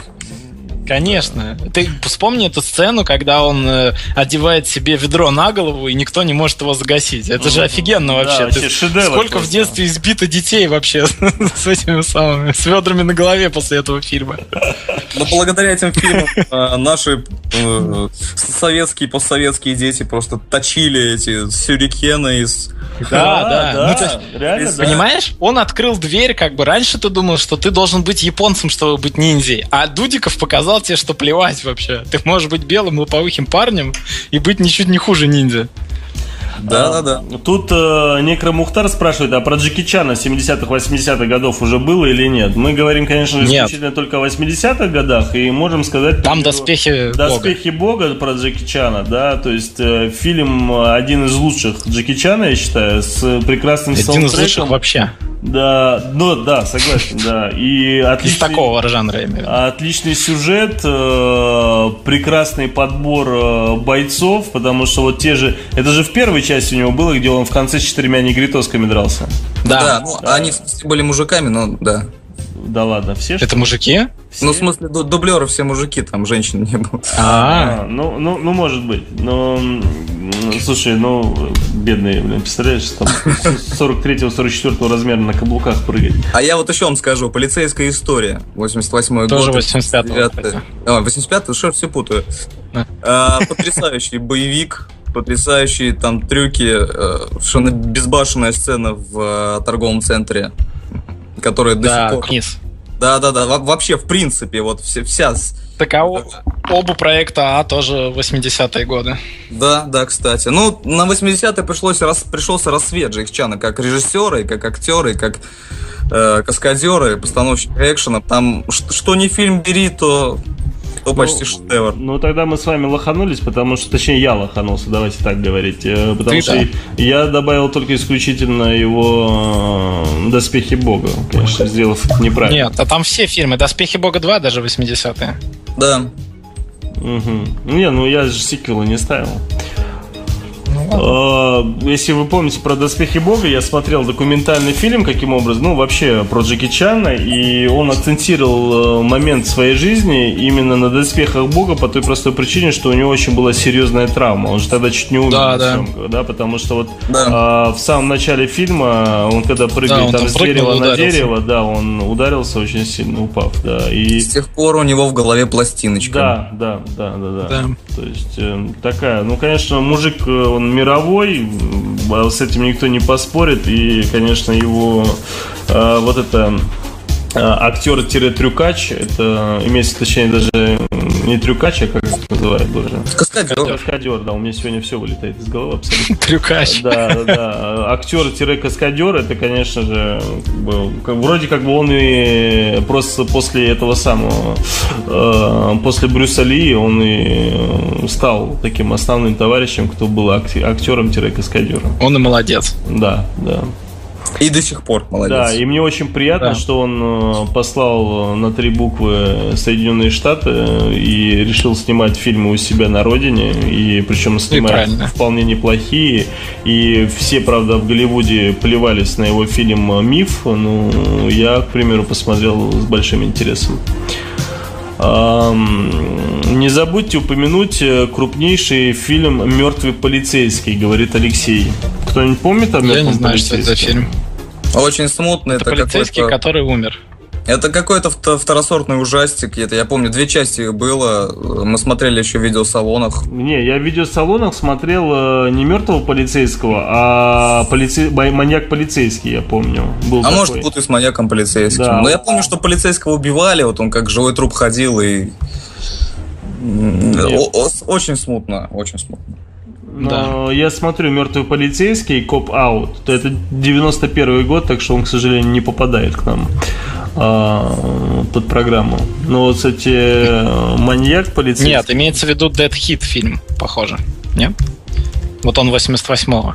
Конечно. Ты вспомни эту сцену, когда он э, одевает себе ведро на голову, и никто не может его загасить. Это же офигенно вообще. Да, вообще сколько просто. в детстве избито детей вообще [LAUGHS] с этими самыми, с ведрами на голове после этого фильма. Но благодаря этим фильмам э, наши э, советские, постсоветские дети просто точили эти сюрикены из да, да. Ну, реально, да. Понимаешь, он открыл дверь, как бы раньше ты думал, что ты должен быть японцем, чтобы быть ниндзей, а Дудиков показал тебе, что плевать вообще. Ты можешь быть белым лоповыхим парнем и быть ничуть не хуже ниндзя. Да, да, да. Тут э, Некро Мухтар спрашивает, а про Джеки Чана 70-х, 80-х годов уже было или нет? Мы говорим, конечно, исключительно нет. только о 80-х годах, и можем сказать... Там доспехи Бога. Доспехи Бога про Джеки Чана, да, то есть э, фильм один из лучших Джеки Чана, я считаю, с прекрасным один саундтреком. Один из лучших вообще. Да, ну да, согласен, да. И отличный, Из такого жанра, я имею Отличный сюжет, э, прекрасный подбор э, бойцов, потому что вот те же... Это же в первой части у него было, где он в конце с четырьмя негритосками дрался. Да, да, ну, да. они были мужиками, но да. Да ладно, все Это мужики? Все? Ну, в смысле, дублеры все мужики, там женщин не было. А, а ну, ну, ну, может быть. Но, слушай, ну, бедные, блин, представляешь, там 43-44 размера на каблуках прыгать. А я вот еще вам скажу, полицейская история, 88 год. Тоже 85-го. А, 85-й, что все путаю. А, потрясающий боевик, потрясающие там трюки, э, совершенно безбашенная сцена в э, торговом центре, которая до да, сих пор... Вниз. Да, да, да. Вообще, в принципе, вот все, вся. Так а оба проекта А тоже 80-е годы. Да, да, кстати. Ну, на 80-е пришлось, рас, пришелся рассвет Джейк Чана как режиссера, и как актера, и как э, каскадера, и постановщика экшена. Там, что не фильм бери, то то ну, почти шедевр. Ну, тогда мы с вами лоханулись, потому что, точнее, я лоханулся, давайте так говорить. Э, потому Ты что да. я добавил только исключительно его э, «Доспехи Бога», конечно, сделав это неправильно. Нет, а там все фильмы. «Доспехи Бога 2» даже 80-е. Да. Угу. Не, ну я же сиквела не ставил. А, если вы помните про «Доспехи Бога», я смотрел документальный фильм, каким образом, ну, вообще про Джеки Чана, и он акцентировал э, момент своей жизни именно на «Доспехах Бога» по той простой причине, что у него очень была серьезная травма. Он же тогда чуть не умер да, да. съемках, да, потому что вот да. а, в самом начале фильма он когда прыгает да, там, там с дерева на дерево, да, он ударился очень сильно, упав, да. И... С тех пор у него в голове пластиночка. Да, да, да, да, да. да. То есть э, такая, ну, конечно, мужик, э, он мировой, а с этим никто не поспорит, и, конечно, его э, вот это а, актер-трюкач, это имеется, точнее, даже не трюкач, а как это называют боже? Каскадер. Каскадер, да, у меня сегодня все вылетает из головы абсолютно. [LAUGHS] Трюкач. Да, да, да. Актер-каскадер, это, конечно же, вроде как бы он и просто после этого самого, э, после Брюса Ли, он и стал таким основным товарищем, кто был актером-каскадером. Он и молодец. Да, да. И до сих пор молодец. Да, и мне очень приятно, да. что он э, послал на три буквы Соединенные Штаты и решил снимать фильмы у себя на родине. И причем снимает и вполне неплохие. И все, правда, в Голливуде плевались на его фильм «Миф». Ну, я, к примеру, посмотрел с большим интересом. Не забудьте упомянуть э, крупнейший фильм «Мертвый полицейский», говорит Алексей. Кто-нибудь помнит о «Мертвом Я не знаю, что это за фильм. Очень смутный. Это, это полицейский, который умер. Это какой-то второсортный ужастик. Это, я помню, две части было. Мы смотрели еще в видеосалонах. Не, я в видеосалонах смотрел э, не мертвого полицейского, а полице... маньяк полицейский, я помню. Был а такой. может, путаю с маньяком полицейским. Да. Но я помню, что полицейского убивали, вот он как живой труп ходил и. Нет. Очень смутно, очень смутно. Но да. я смотрю «Мертвый полицейский», «Коп Аут». То это 91 год, так что он, к сожалению, не попадает к нам а, под программу. Но, вот, кстати, «Маньяк полицейский». Нет, имеется в виду «Dead Hit» фильм, похоже. Нет? Вот он 88-го.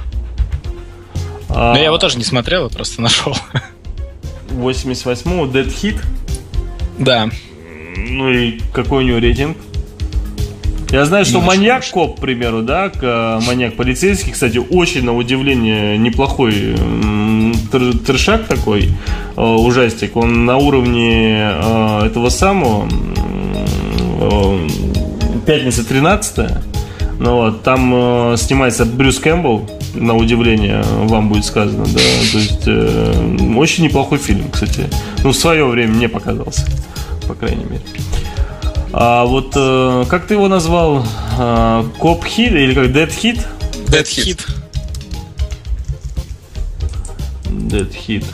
А... Но я его тоже не смотрел, я просто нашел. 88-го Dead Hit? Да. Ну и какой у него рейтинг? Я знаю, что маньяк коп, к примеру, да, э, маньяк полицейский, кстати, очень на удивление неплохой трешак такой, э, ужастик. Он на уровне э, этого самого Пятница 13 ну вот, там э, снимается Брюс Кэмпбелл, на удивление вам будет сказано, да. То есть э, очень неплохой фильм, кстати. Ну, в свое время мне показался, по крайней мере. А вот э, как ты его назвал? Э, Коп Хит или как Dead Hit? Dead Hit. Dead Hit.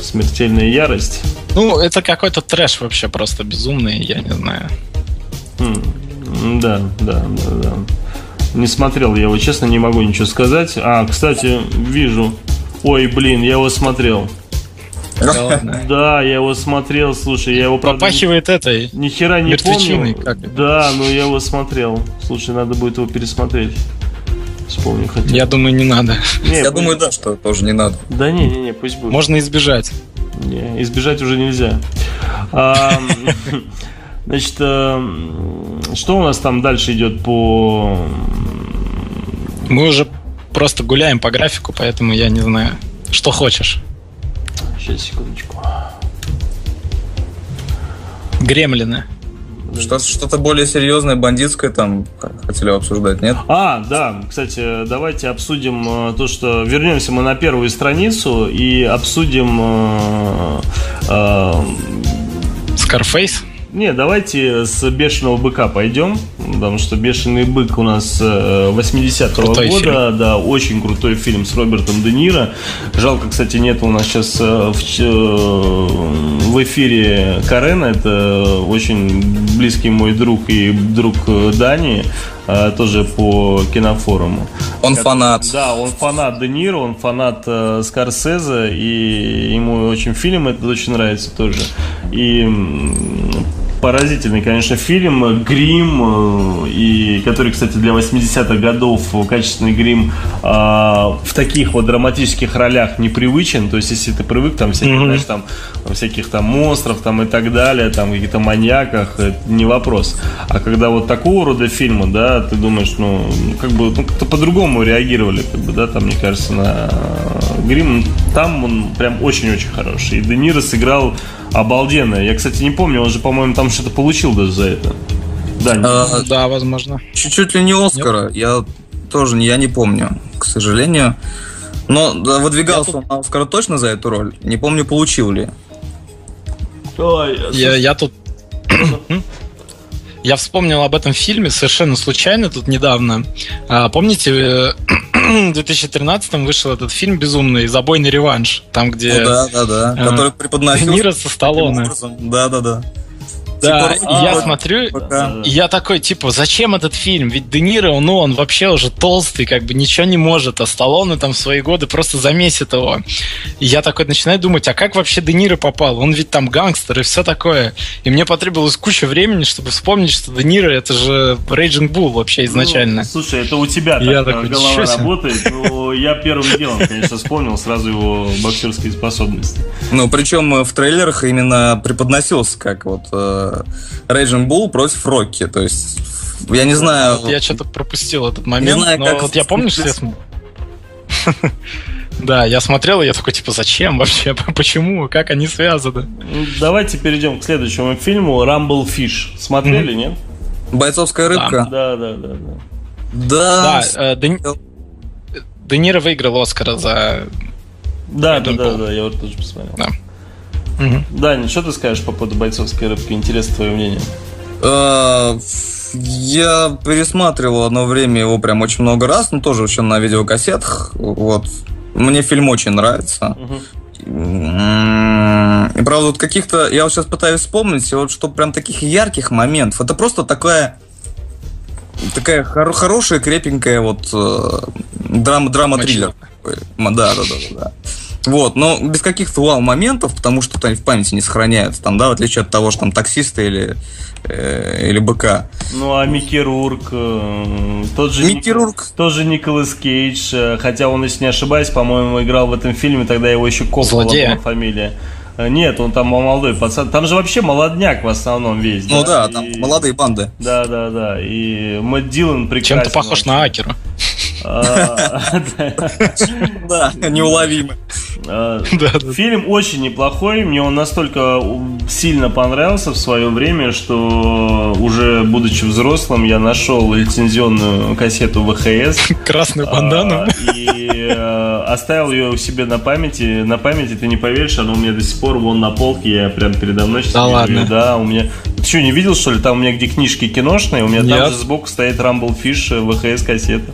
Смертельная ярость. Ну, это какой-то трэш вообще просто безумный, я не знаю. Mm, да, да, да, да. Не смотрел я его, честно, не могу ничего сказать. А, кстати, вижу. Ой, блин, я его смотрел. [LAUGHS] Да, я его смотрел, слушай, я его Попахивает этой. Ни хера не помню. Да, но я его смотрел. Слушай, надо будет его пересмотреть. Вспомню хотел. Я думаю, не надо. Не, я думаю, да, что тоже не надо. Да не, не, не, пусть будет. Можно избежать. Не, избежать уже нельзя. [LAUGHS] Значит, что у нас там дальше идет по... Мы уже просто гуляем по графику, поэтому я не знаю, что хочешь. Сейчас, секундочку. Гремлины. Что, что-то более серьезное, бандитское там хотели обсуждать, нет? А, да, кстати, давайте обсудим э, то, что вернемся мы на первую страницу и обсудим э, э, Скарфейс? Не, давайте с бешеного быка пойдем, потому что бешеный бык у нас 80-го э, года, фильм. да, очень крутой фильм с Робертом Де Ниро. Жалко, кстати, нет у нас сейчас э, в, э, в эфире Карена, это очень близкий мой друг и друг Дани тоже по кинофоруму. Он фанат. Да, он фанат Де Ниро, он фанат э, Скорсезе, и ему очень фильм этот очень нравится тоже. И поразительный, конечно, фильм. Грим, э, и который, кстати, для 80-х годов качественный грим э, в таких вот драматических ролях непривычен. То есть, если ты привык там всяких, mm-hmm. знаешь, там всяких там монстров там и так далее, там каких-то маньяках, это не вопрос. А когда вот такого рода фильмы, да, ты думаешь, ну, как бы, ну, как-то по-другому реагировали, как бы, да, там, мне кажется, на грим. Там он прям очень-очень хороший. И Де Ниро сыграл обалденная. Я, кстати, не помню, он же, по-моему, там что-то получил даже за это. Да, не... а, да, возможно. Чуть-чуть ли не Оскара, Нет? я тоже я не помню, к сожалению. Но да, выдвигался я он на Оскара точно за эту роль. Не помню, получил ли. Ой, я, я тут... [CLEARS THROAT] Я вспомнил об этом фильме совершенно случайно тут недавно. А, помните, [CLEARS THROAT] в 2013 вышел этот фильм безумный «Забойный реванш», там где... Ну, да, да, да, э, который преподносил... Мира со Сталлоне. Да, да, да. Да, типа, я смотрю, пока. и я такой, типа, зачем этот фильм? Ведь Де Ниро, ну, он вообще уже толстый, как бы ничего не может, а Сталлоне там в свои годы просто замесит его. И я такой начинаю думать, а как вообще Де Ниро попал? Он ведь там гангстер и все такое. И мне потребовалось куча времени, чтобы вспомнить, что Де Ниро это же Raging Bull вообще ну, изначально. Ну, слушай, это у тебя я так такой, голова работает. Ну, я первым делом, конечно, вспомнил сразу его боксерские способности. Ну, причем в трейлерах именно преподносился как вот э, Raging Bull против Рокки. То есть, я не знаю... Вот я что-то пропустил этот момент, не знаю, но как вот я помню, что я... Да, я смотрел, и я такой, типа, зачем вообще? [LAUGHS] Почему? Как они связаны? Ну, давайте перейдем к следующему фильму Rumble Fish. Смотрели, mm-hmm. нет? Бойцовская рыбка? Да, да, да. Да. Да, э, Де... Де Ниро выиграл Оскара за... Да, да, да, да, я вот тоже посмотрел. Да. Угу. Дань, что ты скажешь по поводу бойцовской рыбки? Интересно твое мнение. А, я пересматривал одно время его прям очень много раз, но тоже еще на видеокассетах. Вот. Мне фильм очень нравится. Угу. И правда, вот каких-то, я вот сейчас пытаюсь вспомнить, вот что прям таких ярких моментов. Это просто такая такая хор- хорошая, крепенькая вот э, драма, драма-триллер. Да, да, да, да. Вот, но без каких-то вау-моментов, потому что они в памяти не сохраняются, там, да, в отличие от того, что там таксисты или, э, или БК. Ну, а Микки Рурк, э, тот же, Микки Ник, Рурк. Тот же Николас Кейдж, э, хотя он, если не ошибаюсь, по-моему, играл в этом фильме, тогда его еще Коппола была фамилия. Э, нет, он там молодой пацан. Там же вообще молодняк в основном весь. Ну да, да там и... молодые банды. Да, да, да. И Мэтт Дилан прекрасен. Чем-то похож на Акера. А, да, неуловимо. А, фильм очень неплохой. Мне он настолько сильно понравился в свое время, что уже будучи взрослым, я нашел лицензионную кассету ВХС. [LAUGHS] Красную бандану. И э, оставил ее у себя на памяти. На памяти, ты не поверишь, она у меня до сих пор вон на полке, я прям передо мной сейчас Да ладно? Да, у меня... Ты что, не видел, что ли? Там у меня где книжки киношные, у меня там же сбоку стоит Rumble Fish VHS кассета.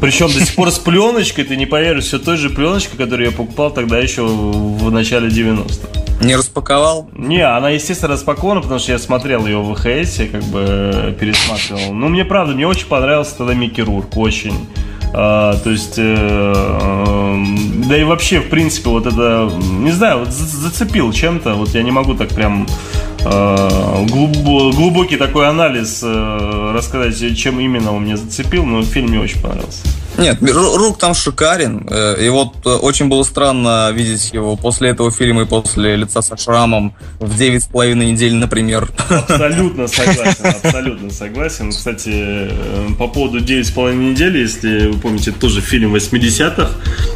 Причем до сих пор с пленочкой, ты не поверишь, все той же пленочкой, которую я покупал тогда еще в начале 90-х. Не распаковал? Не, она, естественно, распакована, потому что я смотрел ее в ВХС, как бы пересматривал. Ну, мне правда, мне очень понравился тогда Микки Рурк, очень. А, то есть, э, э, да и вообще, в принципе, вот это, не знаю, вот зацепил чем-то. Вот я не могу так прям э, глубокий такой анализ э, рассказать, чем именно он меня зацепил, но фильм мне очень понравился. Нет, Рук там шикарен. Э, и вот э, очень было странно видеть его после этого фильма и после лица со шрамом в девять с половиной недель, например. Абсолютно [LAUGHS] согласен, абсолютно согласен. Кстати, э, по поводу девять с половиной недели, если вы помните, это тоже фильм 80-х.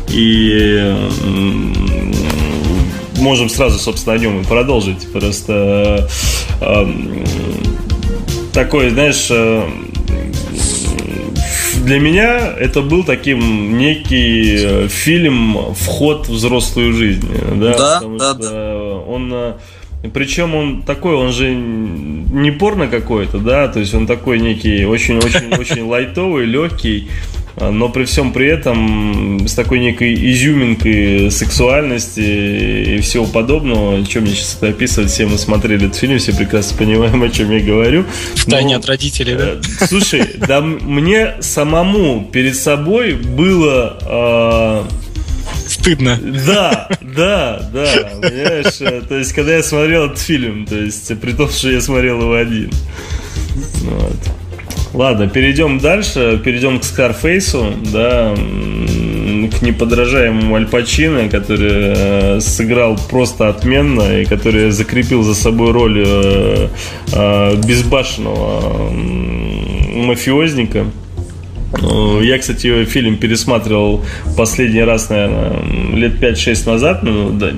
И можем сразу, собственно, о нем и продолжить. Просто такой, знаешь, для меня это был таким некий фильм вход в взрослую жизнь, да, да, потому да, да. он причем он такой, он же не порно какой-то, да, то есть он такой некий очень-очень-очень лайтовый, легкий, но при всем при этом с такой некой изюминкой сексуальности и всего подобного, чем мне сейчас это описывать, все мы смотрели этот фильм, все прекрасно понимаем, о чем я говорю. В тайне от родителей, да? Э, слушай, да мне самому перед собой было... Э, Стыдно. Да, да, да, понимаешь, э, то есть, когда я смотрел этот фильм, то есть, при том, что я смотрел его один. Вот. Ладно, перейдем дальше, перейдем к Скарфейсу, да, к неподражаемому Аль Пачино, который э, сыграл просто отменно и который закрепил за собой роль э, э, безбашенного мафиозника. Э, я, кстати, фильм пересматривал последний раз, наверное, лет 5-6 назад. Ну, да,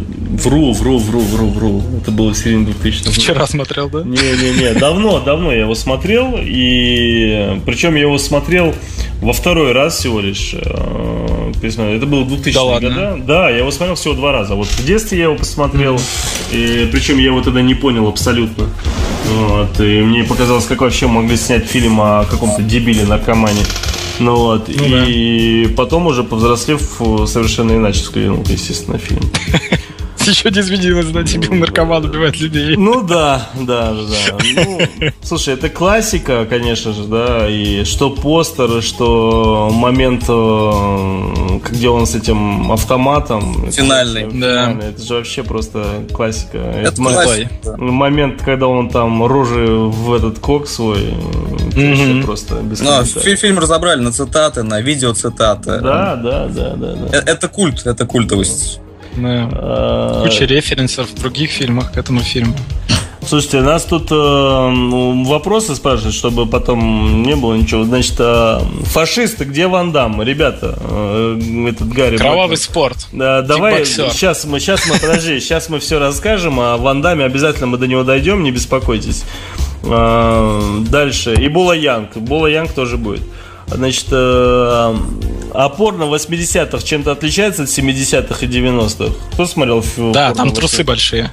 вру, вру, вру, вру, вру. Это было в середине 2000 Вчера смотрел, да? Не-не-не, давно, давно я его смотрел. И причем я его смотрел во второй раз всего лишь. Э, это было 2000 да года. Да, я его смотрел всего два раза. Вот в детстве я его посмотрел. И причем я его тогда не понял абсолютно. Вот, и мне показалось, как вообще могли снять фильм о каком-то дебиле наркомане. Ну вот, ну, и да. потом уже повзрослев совершенно иначе взглянул, естественно, фильм. [LAUGHS] [LAUGHS] Еще не изменилось, да, тебе наркоман убивает людей. Ну да, да, да. Ну, слушай, это классика, конечно же, да, и что постер, что момент, э, где он с этим автоматом. Финальный. Это, да. Это же вообще просто классика. Это, это классика. Момент, когда он там рожи в этот кок свой, mm-hmm. просто без Ну, фильм разобрали на цитаты, на видео цитаты. Да, да, да, да, да. Э, это культ, это культовость. Да. А... Куча референсов в других фильмах к этому фильму. Слушайте, нас тут э, вопросы спрашивают, чтобы потом не было ничего. Значит, э, фашисты, где Ван Дам? Ребята, э, этот Гарри. Кровавый Бакман. спорт. Да, давай, сейчас мы, сейчас мы, подожди, [LAUGHS] сейчас мы все расскажем, а Ван Даме обязательно мы до него дойдем, не беспокойтесь. Э, дальше. И Була Янг. Була Янг тоже будет. Значит, э, опор на 80-х чем-то отличается от 70-х и 90-х? Кто смотрел? Да, там трусы большие.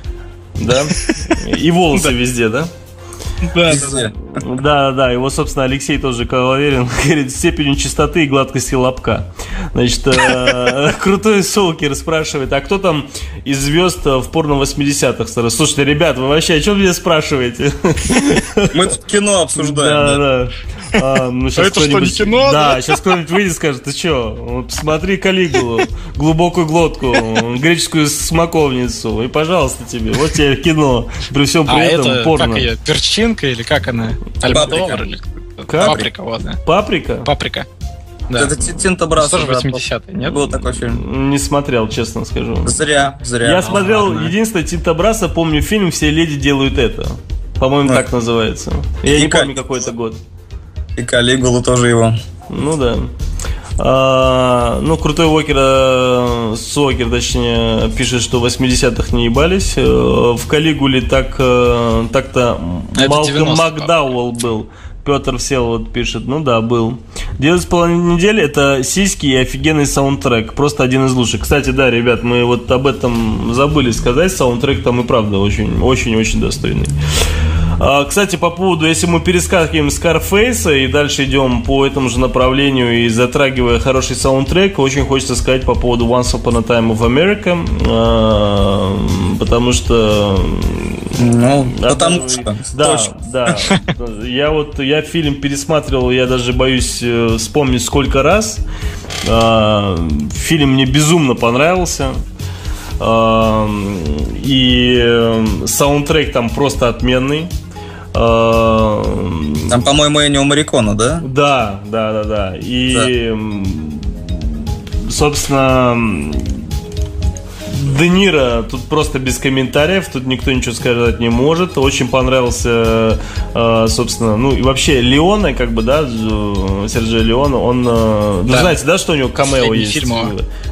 Да? [LAUGHS] И волосы везде, да? Да, да, да. Его, собственно, Алексей тоже Калаверин [LAUGHS] говорит, степенью чистоты и гладкости лобка. Значит, э, [LAUGHS] крутой Солкер спрашивает, а кто там из звезд в порно 80-х? Слушайте, ребят, вы вообще о чем меня спрашиваете? [LAUGHS] Мы тут кино обсуждаем. Да, да. А, ну, сейчас это что, не кино? Да, да? сейчас кто-нибудь выйдет и скажет, ты что, посмотри Калигулу, глубокую глотку, греческую смоковницу, и пожалуйста тебе, вот тебе кино. При всем при а этом это, порно. как ее, перчинка или как она? Альбадовар или... Паприка, вот, да. Паприка? Паприка. Да. Это Тинто Браса. Тоже 80-е, нет? Был такой фильм. Не смотрел, честно скажу. Зря, зря. Я смотрел, ладно. единственное, Тинто Браса, помню фильм «Все леди делают это». По-моему, а. так называется. Я и не помню, какой это год. И Калигулу тоже его. Ну да. А, ну, крутой Уокер, э, Сокер, точнее, пишет, что в 80-х не ебались. Э, в Калигуле так, э, так-то Малком Макдауэлл был. Петр сел вот пишет, ну да, был. Девять с половиной недели это сиськи и офигенный саундтрек. Просто один из лучших. Кстати, да, ребят, мы вот об этом забыли сказать. Саундтрек там и правда очень-очень-очень достойный. А, кстати, по поводу, если мы перескакиваем Скарфейса и дальше идем по этому же направлению и затрагивая хороший саундтрек, очень хочется сказать по поводу Once Upon a Time of America, а, потому что... Ну, потому что. Да, точно. да. Я вот, я фильм пересматривал, я даже боюсь э, вспомнить сколько раз. А, фильм мне безумно понравился. И э, саундтрек там просто отменный. Эм, Там, по-моему, Энио Марикона, да? Да, да, да, да. И, да. собственно, Де Ниро тут просто без комментариев, тут никто ничего сказать не может. Очень понравился, э, собственно, ну и вообще Леона, как бы, да, Серджио Леона, он, э, да. знаете, да, что у него камео есть? Фильм.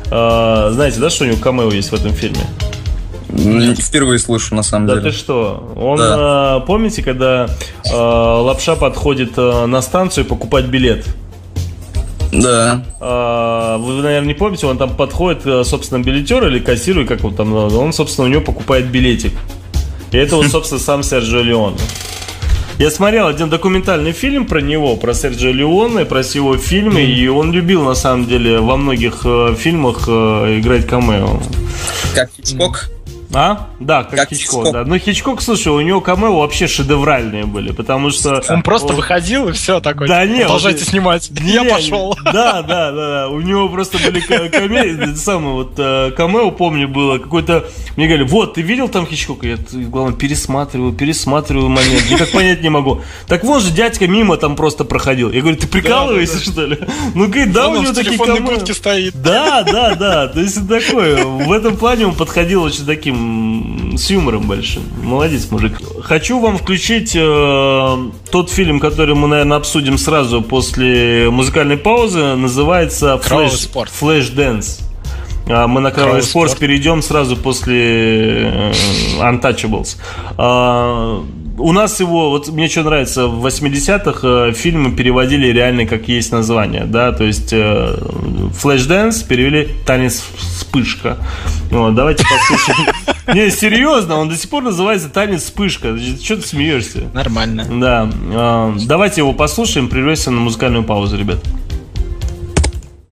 Знаете, да, что у него камео есть в этом фильме? Впервые слышу, на самом Да деле. ты что? Он, Да. э, помните, когда э, Лапша подходит э, на станцию покупать билет? Да. А, Вы, наверное, не помните, он там подходит, э, собственно, билетер или кассиру, и как он там, он, собственно, у него покупает билетик. И это вот, [LAUGHS] собственно, сам Серджио Леоне. Я смотрел один документальный фильм про него, про Серджио Леоне, про его фильмы, и он любил, на самом деле, во многих э, фильмах э, играть камео. Как Хичкок. А? Да, как, Как Хичкок, Хичкок. да. Ну, Хичкок, слушай, у него камео вообще шедевральные были, потому что... Он просто выходил и все такой. Да не, Продолжайте вот- снимать. Я Не, пошел. [LAUGHS] Да, да, да, да. У него просто были ка- комедии. это Самое вот э, камео, помню, было какой-то. Мне говорили, вот, ты видел там Хичкока? Я, главное, пересматриваю, пересматриваю момент. Никак понять не могу. Так вот же дядька мимо там просто проходил. Я говорю, ты прикалываешься, что ли? Ну, говорит, да, у Он него такие камео. стоит. Да, да, да. То есть это такое. В этом плане он подходил очень таким с юмором большим. Молодец, мужик. Хочу вам включить э, тот фильм, который мы, наверное, обсудим сразу после музыкальной паузы. Называется Кровавый Flash Dance. А Мы на Кровавый спорт перейдем сразу после э, Untouchables. У нас его, вот мне что нравится, в 80-х э, фильмы переводили реально как есть название, да, то есть Flash Dance перевели танец вспышка. Вот, давайте послушаем. [LAUGHS] Не, серьезно, он до сих пор называется танец вспышка. Что ты смеешься? Нормально. Да, э, давайте его послушаем, прервемся на музыкальную паузу, ребят.